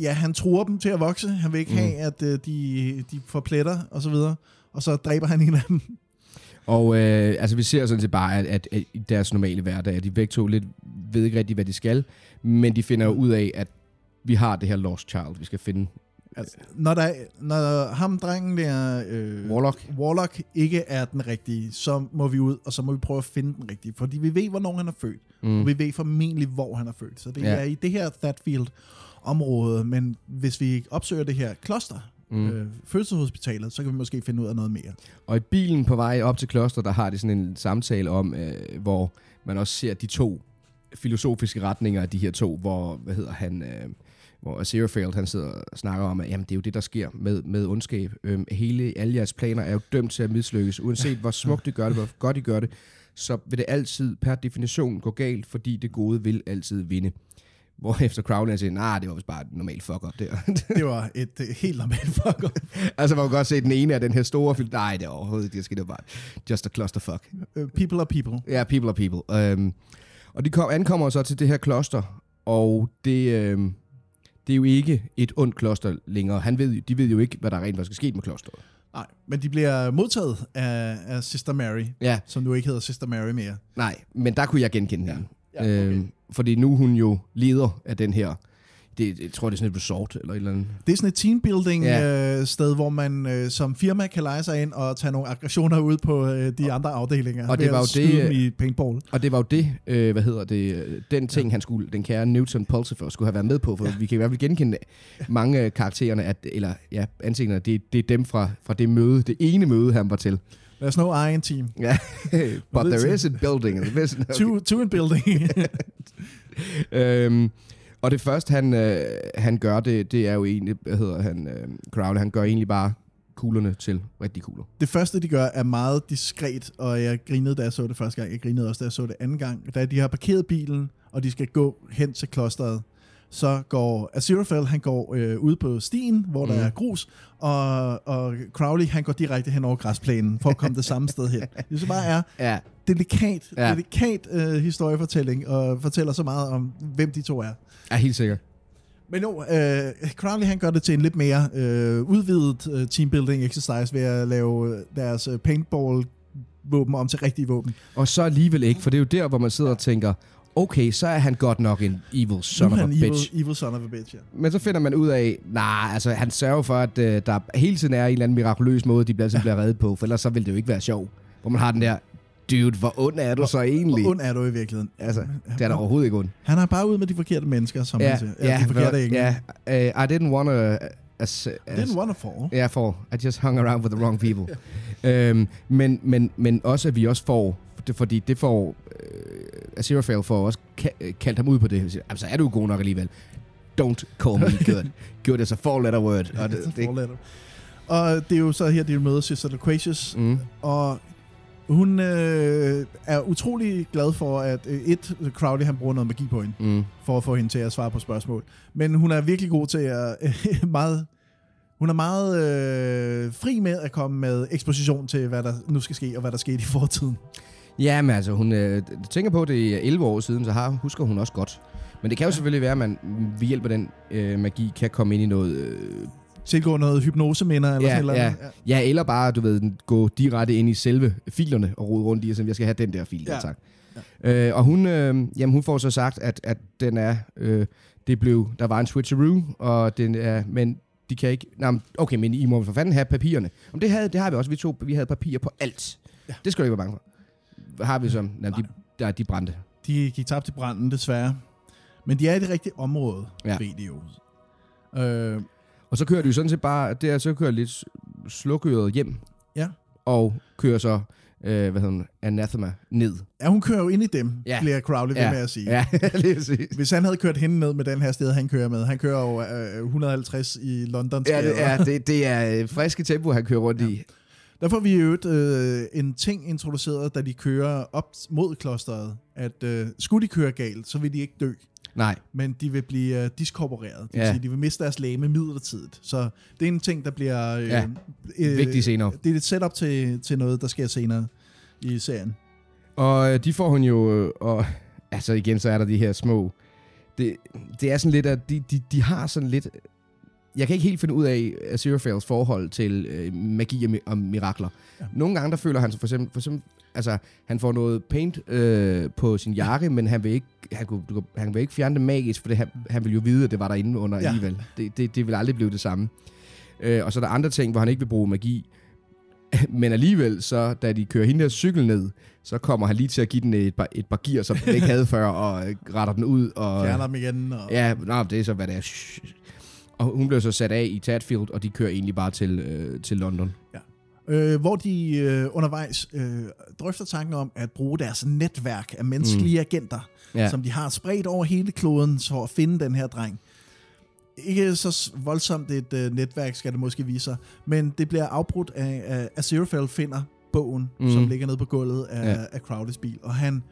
ja, han tror dem til at vokse. Han vil ikke Mm. have, at øh, de, de får pletter og så videre. Og så dræber han en af dem. Og øh, altså, vi ser sådan set bare, at, at, at i deres normale hverdag, de begge to lidt ved ikke rigtig, hvad de skal, men de finder jo ud af, at vi har det her Lost Child, vi skal finde. Altså, når, der, når ham, drengen der, øh, Warlock. Warlock, ikke er den rigtige, så må vi ud, og så må vi prøve at finde den rigtige. Fordi vi ved, hvornår han er født. Mm. Og vi ved formentlig, hvor han er født. Så det ja. er i det her Thatfield område, men hvis vi opsøger det her kloster, Mm. øh, fødselshospitalet, så kan vi måske finde ud af noget mere. Og i bilen på vej op til kloster, der har de sådan en samtale om, øh, hvor man også ser de to filosofiske retninger af de her to, hvor, hvad hedder han, øh, hvor Aziraphale, han sidder og snakker om, at jamen, det er jo det, der sker med, med ondskab. Øhm, hele, alle jeres planer er jo dømt til at mislykkes, uanset hvor smukt det gør det, hvor godt I gør det, så vil det altid per definition gå galt, fordi det gode vil altid vinde. Hvor efter Crowley siger, nej, nah, det var vist bare et normalt fuck-up der. Det var et øh, helt normalt fuck altså, man kan godt se, at den ene af den her store film, nej, det er overhovedet ikke, det var bare just a clusterfuck. Uh, people are people. Ja, people are people. Um, og de kom, ankommer så til det her kloster, og det, um, det er jo ikke et ondt kloster længere. Han ved, de ved jo ikke, hvad der rent faktisk er sket med klosteret. Nej, men de bliver modtaget af, af Sister Mary, Ja. som nu ikke hedder Sister Mary mere. Nej, men der kunne jeg genkende hende. Ja, okay. Øhm, fordi nu er hun jo leder af den her, det, jeg tror, det er sådan et resort eller et eller andet. Det er sådan et teambuilding Ja. øh, sted, hvor man øh, som firma kan lege sig ind og tage nogle aggressioner ud på øh, de andre afdelinger. og det var jo det- dem i paintball. Og det var jo det, øh, hvad hedder det, øh, den ting, ja. han skulle, den kære Newton Pulsifer skulle have været med på, for ja. vi kan i hvert fald genkende mange af karaktererne, at, eller ja, ansigterne, det, det er dem fra, fra det møde, det ene møde, han var til. There's no I in team. Ja, but er there is a building. Okay. Two, two in building. øhm, og det første, han, øh, han gør, det, det er jo egentlig, hvad hedder han, øh, Crowley, han gør egentlig bare kuglerne til rigtige kugler. det første, de gør, er meget diskret, og jeg grinede, da jeg så det første gang. Jeg grinede også, da jeg så det anden gang. Da de har parkeret bilen, og de skal gå hen til klosteret, så går Aziraphale, han går øh, ud på stien, hvor der Mhm. er grus, og, og Crowley, han går direkte hen over græsplænen, for at komme det samme sted hen. Det så bare er Ja, delikat, Ja. ja. delikat øh, historiefortælling, og fortæller så meget om, hvem de to er. er helt sikkert. Men jo, øh, Crowley han gør det til en lidt mere øh, udvidet øh, teambuilding exercise ved at lave øh, deres øh, paintball våben om til rigtige våben. Og så alligevel ikke, for det er jo der, hvor man sidder og tænker, okay, så er han godt nok en evil son nu of er a evil, bitch. evil son of a bitch, ja. Men så finder man ud af, nej, altså han sørger for, at øh, der hele tiden er en eller anden mirakuløs måde, de bliver, ja. bliver reddet på, for ellers så vil det jo ikke være sjov. Hvor man har den der, dude, hvor ond er du så egentlig? Hvor ond er du i virkeligheden? Altså, det er der overhovedet ikke ond. Han har bare ud med de forkerte mennesker, som han siger. Ja, de forkerte engle. ja. Uh, I didn't want to... As, Det er en wonderful. Ja, for I just hung around with the wrong people. øhm, men, men, men også, at vi også får, det, fordi det får, øh, Aziraphale får også ka- øh, kaldt ham ud på det. Altså, er du god nok alligevel? Don't call me good. good is a four letter word. Og det, Det, det, det, og det er jo så her, de møder Sister Loquacious, mm, og hun øh, er utrolig glad for, at øh, et, Crowley han bruger noget magi på hende. mm. for at få hende til at svare på spørgsmål. Men hun er virkelig god til at meget hun er meget øh, fri med at komme med eksposition til, hvad der nu skal ske, og hvad der skete i fortiden. Ja, men altså, hun øh, tænker på, at det er 11 år siden, så har, husker hun også godt. Men det kan jo selvfølgelig være, at man ved hjælp af den øh, magi kan komme ind i noget øh, Tilgå noget hypnoseminder eller ja, sådan noget. ja, ja, eller bare, du ved, gå direkte ind i selve filerne og rode rundt i, og sige, jeg skal have den der fil, der, Ja. tak. Øh, og hun, øh, jamen, hun får så sagt, at, at den er, øh, det blev, der var en switcheroo, og den er, men de kan ikke... Nej, okay, men I må for fanden have papirerne. Om det, havde, det har vi også, vi to. Vi havde papirer på alt. Ja. Det skal du ikke være bange for. Har vi som... Nej, de, der, de brændte. De gik tabt til branden, desværre. Men de er i det rigtige område, Ja. ved de jo. Øh, Og så kører de jo sådan set bare... Det er, så kører lidt slukøret hjem. Ja. Og kører så, øh, hvad hedder den, Anathema ned. ja, hun kører jo ind i dem, Ja. ja. bliver Crowley ved Ja. med at sige. Ja, lige præcis. Hvis han havde kørt hende ned med den her sted, han kører med. Han kører jo øh, 150 i Londons Ja, det er, det, det er øh, friske tempo, han kører rundt ja. i. Der får vi i øvrigt øh, en ting introduceret, da de kører op mod klosteret, at øh, skulle de køre galt, så vil de ikke dø. Nej. Men de vil blive øh, diskorporeret. Det vil Ja. sige, de vil miste deres læme midlertidigt. Så det er en ting, der bliver... Øh, Ja. Vigtig senere. Det er et setup til, til noget, der sker senere i serien. Og øh, de får hun jo, øh, og altså igen, så er der de her små, det, det er sådan lidt, at de, de, de har sådan lidt, jeg kan ikke helt finde ud af Aziraphales forhold til øh, magi og, og mirakler. Ja. Nogle gange, der føler han sig for eksempel, for eksempel altså, han får noget paint øh, på sin jakke, men han vil ikke, han, kunne, han vil ikke fjerne det magisk, for det, han, han vil jo vide, at det var derinde under Ja. ja. alligevel. Det, det, det vil aldrig blive det samme. Øh, og så er der andre ting, hvor han ikke vil bruge magi. Men alligevel, så da de kører hende der cykel ned, så kommer han lige til at give den et par, et par gear, som den ikke havde før, og øh, retter den ud. Og, Fjerner dem igen. Og... Ja, nå, det er så, hvad det er. Og hun blev så sat af i Tadfield, og de kører egentlig bare til, øh, til London. Øh, hvor de øh, undervejs øh, drøfter tanken om at bruge deres netværk af menneskelige mm. agenter, Ja. som de har spredt over hele kloden for at finde den her dreng. Ikke så voldsomt et øh, netværk, skal det måske vise sig, men det bliver afbrudt af, af Aziraphale finder bogen, mm. Som ligger nede på gulvet af, Ja. ja. af Crowleys bil, og han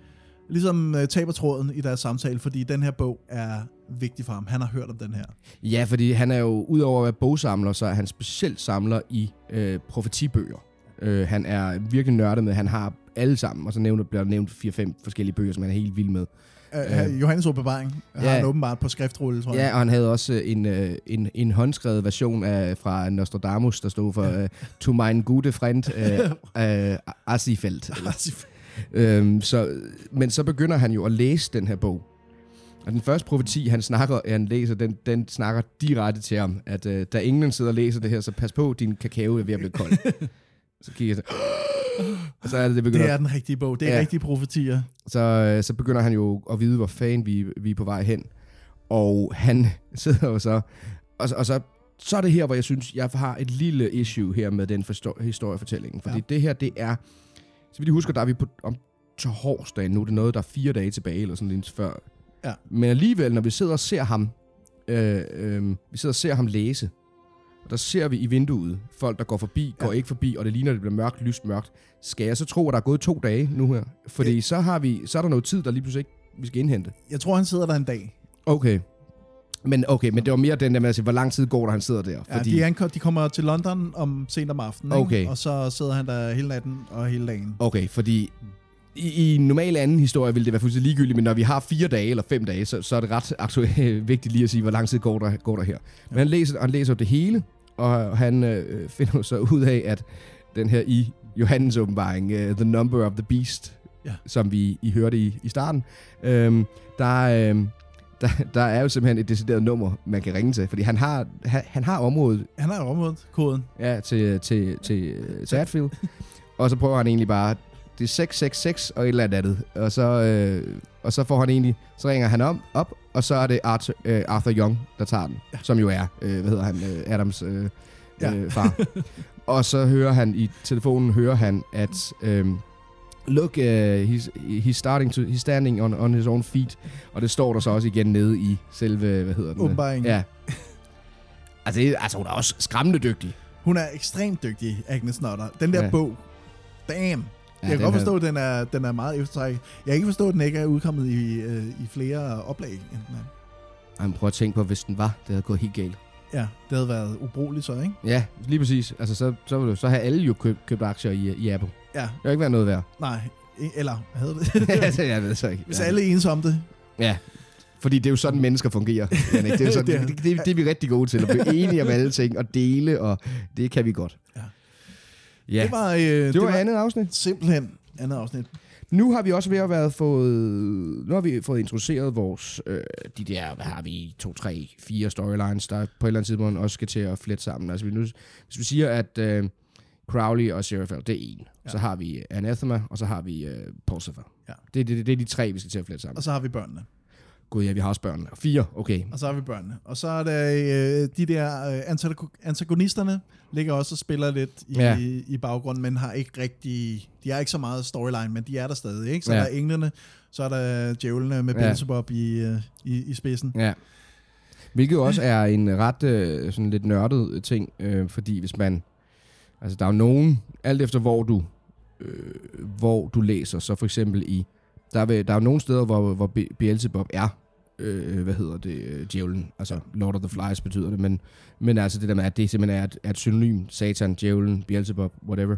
ligesom øh, taber tråden i deres samtale, fordi den her bog er vigtig for ham. Han har hørt om den her. Ja, fordi han er jo, udover at være bogsamler, så er han specielt samler i øh, profetibøger. Øh, han er virkelig nørdet med, han har alle sammen, og så nævner, bliver der nævnt 4-5 forskellige bøger, som han er helt vild med. Øh, Johannes åbenbaring har ja. han åbenbart på skriftrulle, tror jeg. Ja, og han havde også en, øh, en, en håndskrevet version af, fra Nostradamus, der stod for øh, To mein gute friend øh, øh, Asifelt. øhm, så, men så begynder han jo at læse den her bog. Og den første profeti, han snakker, han læser, den, den snakker direkte til ham, at øh, da englen sidder og læser det her, så pas på, din kakao er ved at blive kold. så kigger jeg så, og så er det, det begynder, Det er den rigtige bog. Det er Ja. rigtige profetier. så, øh, så begynder han jo at vide, hvor fanden vi, vi er på vej hen. Og han sidder jo så... Og, så- og så, så er det her, hvor jeg synes, jeg har et lille issue her med den forsto- historiefortælling. Fordi ja. det her, det er... Så jeg husker, der er vi på, om torsdag nu. Det er noget, der er fire dage tilbage, eller sådan lidt før. Ja. Men alligevel, når vi sidder og ser ham... Øh, øh, vi sidder og ser ham læse. Og der ser vi i vinduet folk, der går forbi, går ikke forbi, og det ligner, at det bliver mørkt, lyst mørkt. Skal jeg så tro, at der er gået to dage nu her? Fordi så, har vi, så er der noget tid, der lige pludselig ikke vi skal indhente. Jeg tror, han sidder der en dag. Okay. Men okay, men det var mere den der med at sige, hvor lang tid går der, han sidder der? Ja, Fordi... de, ankom, de kommer til London om sent om aftenen, Okay. ikke? og så sidder han der hele natten og hele dagen. Okay, fordi i, i en normal anden historie ville det være fuldstændig ligegyldigt, men når vi har fire dage eller fem dage, så, så er det ret aktuelt vigtigt lige at sige, hvor lang tid går der, går der her. Men han læser, han læser det hele, og han øh, finder så ud af, at den her i Johannes åbenbaring, uh, The Number of the Beast, Ja. som vi I hørte i, i starten, øhm, der, øhm, der, der er jo simpelthen et decideret nummer, man kan ringe til, fordi han har, han, han har området Han har området koden. Ja, til, til, til, til Atfield. og så prøver han egentlig bare, det er 666 og et eller andet. Og så, øh, og så får han egentlig, så ringer han om, op, og så er det Arthur, øh, Arthur Young, der tager den. Som jo er, øh, hvad hedder han, øh, Adams øh, Ja. øh, far. og så hører han i telefonen, hører han, at... Øh, Look, uh, he's, he's, starting to, he's standing on, on his own feet. Og det står der så også igen nede i selve, hvad hedder den? Åbenbaringen. Ja. Altså, det, altså, hun er også skræmmende dygtig. Hun er ekstremt dygtig, Agnes Nutter. Den der ja. bog, damn. Jeg kan godt forstå, at den er, den er meget eftertrækket. Jeg kan ikke forstå, at den ikke er udkommet i, øh, i flere oplag. End den. Ej, men prøv at tænke på, hvis den var, det havde gået helt galt. Ja, det havde været ubrugeligt så, ikke? Ja, lige præcis. Altså, så, så, ville- så have alle jo købt, købt aktier i, i Apple. Ja. Det har ikke været noget værd. Nej, i- eller havde det? altså, jeg ved så ikke. Hvis ja. alle er ens om det. Ja, fordi det er jo sådan, mennesker fungerer. Janik. Det, er sådan, Det det, det, det, det, er vi rigtig gode til, at blive enige om alle ting, og dele, og det kan vi godt. Ja. Ja. Det var, øh, det var andet afsnit. Simpelthen andet afsnit. Nu har vi også ved at være fået, nu har vi fået introduceret vores, øh, de der, hvad har vi, to, tre, fire storylines, der på et eller andet tidspunkt også skal til at flette sammen. Altså, vi nu, hvis vi siger, at øh, Crowley og Seraphel, det er en. Ja. Så har vi Anathema, og så har vi øh, Pulsifer. Ja. Det, det, det er de tre, vi skal til at flette sammen. Og så har vi børnene. Gud ja, vi har også børnene. Fire, okay. Og så har vi børnene. Og så er der øh, de der øh, antago- antagonisterne, ligger også og spiller lidt i, Ja. i, i baggrunden, men har ikke rigtig, de har ikke så meget storyline, men de er der stadig. Ikke? Så Ja. der er englene, så er der djævlene med Ja. Beelzebub i, øh, i, i spidsen. Ja. Hvilket jo også er en ret øh, sådan lidt nørdet ting, øh, fordi hvis man... Altså, der er jo nogen, alt efter hvor du, øh, hvor du læser, så for eksempel i... Der er, ved- der er jo nogle steder, hvor, hvor Be- Beelzebub er, øh, hvad hedder det, øh, djævlen. Altså, Lord of the Flies betyder det, men, men altså det der med, at det simpelthen er et, er et synonym. Satan, djævlen, Beelzebub, whatever.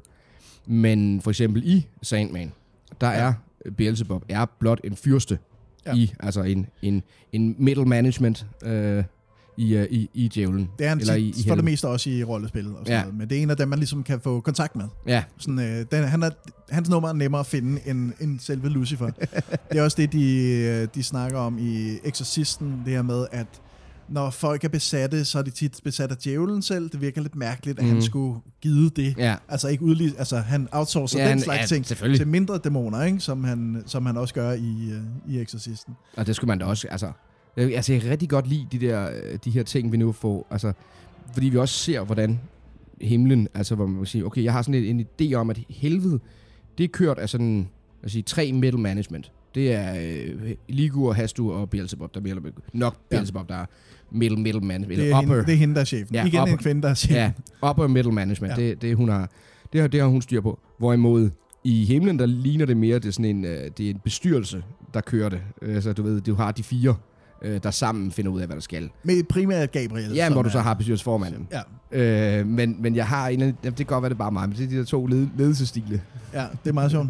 Men for eksempel i Sandman, der ja. er Beelzebub er blot en fyrste ja. i, altså en, en, en middle management øh, i, øh, i, i djævlen. Det er han Eller tit, i, i for det meste også i rollespil og sådan Ja. noget. Men det er en af dem, man ligesom kan få kontakt med. Ja. Sådan, øh, den, han er, hans nummer er nemmere at finde end, end selve Lucifer. det er også det, de, øh, de snakker om i Exorcisten, det her med, at når folk er besatte, så er de tit besat af djævlen selv. Det virker lidt mærkeligt, at mm. han Mhm. skulle give det. Ja. Altså ikke udlig, altså han outsourcer Ja, den han- slags ja, ting til mindre dæmoner, ikke? Som, han, som han også gør i, øh, i Exorcisten. Og det skulle man da også, altså... Jeg, altså, jeg kan rigtig godt lide de, der, øh, de her ting, vi nu får. Altså, fordi vi også ser, hvordan himlen, altså hvor man kan sige, okay, jeg har sådan en, en idé om, at helvede, det er kørt af sådan, lad os sige, tre middle management. Det er øh, Ligur, Hastur og Beelzebub, der er nok Beelzebub, der er middle, middle management. Det er, upper, hende, det er hende, der er chefen. Ja, Igen upper- en kvinde, der er chefen. Ja, upper middle management. Ja. Det, det, hun har, det, har, det har hun styr på. Hvorimod i himlen, der ligner det mere, det er sådan en, øh, det er en bestyrelse, der kører det. Øh, Så du ved, du har de fire, øh, der sammen finder ud af, hvad der skal. Med primært Gabriel. Ja, hvor du så har bestyrelsesformanden. Ja. Øh, men, men jeg har en eller anden- det kan godt være, det er bare mig, men det er de der to led, ledelsestile. Ja, det er meget sjovt.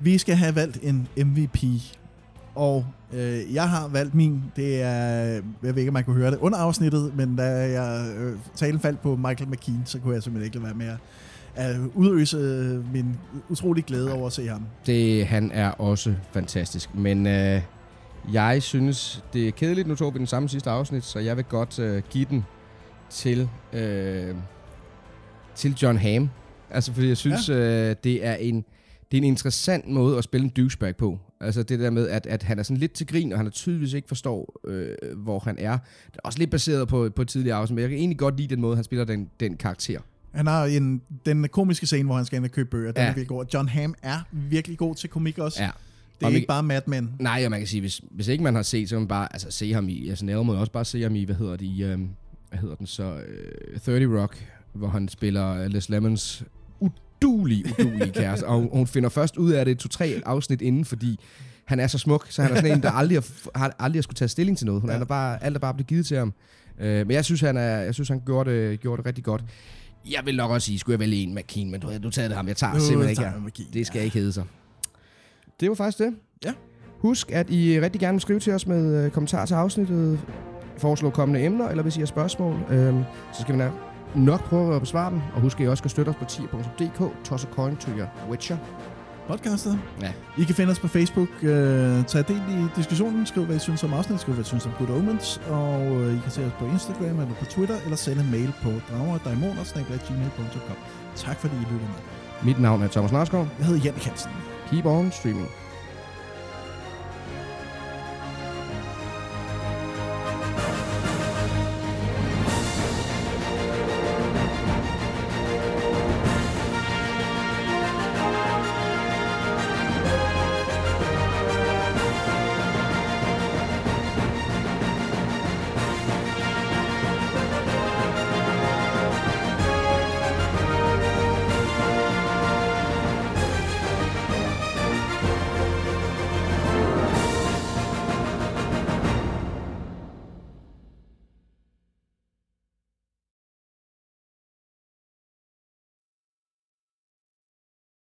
Vi skal have valgt en MVP, og øh, jeg har valgt min. Det er, jeg ved ikke, om man kunne høre det under afsnittet, men da jeg øh, talen faldt på Michael McKean, så kunne jeg simpelthen ikke lade være med at, at udøse øh, min utrolig glæde over at se ham. Det, han er også fantastisk. Men øh, jeg synes, det er kedeligt. Nu tog vi den samme sidste afsnit, så jeg vil godt øh, give den til, øh, til John Hamm. Altså, fordi jeg synes, ja. øh, det er en det er en interessant måde at spille en douchebag på. Altså det der med, at, at han er sådan lidt til grin, og han er tydeligvis ikke forstår, øh, hvor han er. Det er også lidt baseret på, på et tidligere afsnit, men jeg kan egentlig godt lide den måde, han spiller den, den karakter. Han har en, den komiske scene, hvor han skal ind og købe bøger. Den Ja. er virkelig god. John Hamm er virkelig god til komik også. Ja. Det er Og ikke bare Mad Men. Nej, og man kan sige, hvis, hvis ikke man har set, så kan man bare altså, se ham i SNL, må også bare se ham i, hvad hedder det, i, øhm, hvad hedder den så, øh, 30 Rock, hvor han spiller øh, Les Lemons udulig, udulig kæreste, og hun, hun finder først ud af det to-tre afsnit inden, fordi han er så smuk, så han er sådan en, der aldrig har, aldrig har skulle tage stilling til noget. Hun ja. er bare, alt er bare blevet givet til ham. Øh, men jeg synes, han, er, jeg synes, han gjorde det, gjorde det rigtig godt. Jeg vil nok også sige, skulle jeg vælge en McKean, men du, du tager det ham. Jeg tager Nu simpelthen ikke. tager jeg McKean, Det skal ikke hedde sig. Det var faktisk det. Ja. Husk, at I rigtig gerne vil skrive til os med øh, kommentarer til afsnittet, foreslå kommende emner, eller hvis I har spørgsmål, øhm, så skal vi nok, nok prøve at besvare dem. Og husk, at I også skal støtte os på tier.dk, toss a coin to your witcher. Podcastet. Ja. I kan finde os på Facebook. Øh, tag del i diskussionen. Skriv, hvad I synes om afsnittet. Skriv, hvad I synes om Good Omens. Og øh, I kan se os på Instagram eller på Twitter, eller sende en mail på dragerdaimoner.gmail.com Tak fordi I lyttede med. Mit navn er Thomas Narsgaard. Jeg hedder Jan Hansen. Keep on streaming.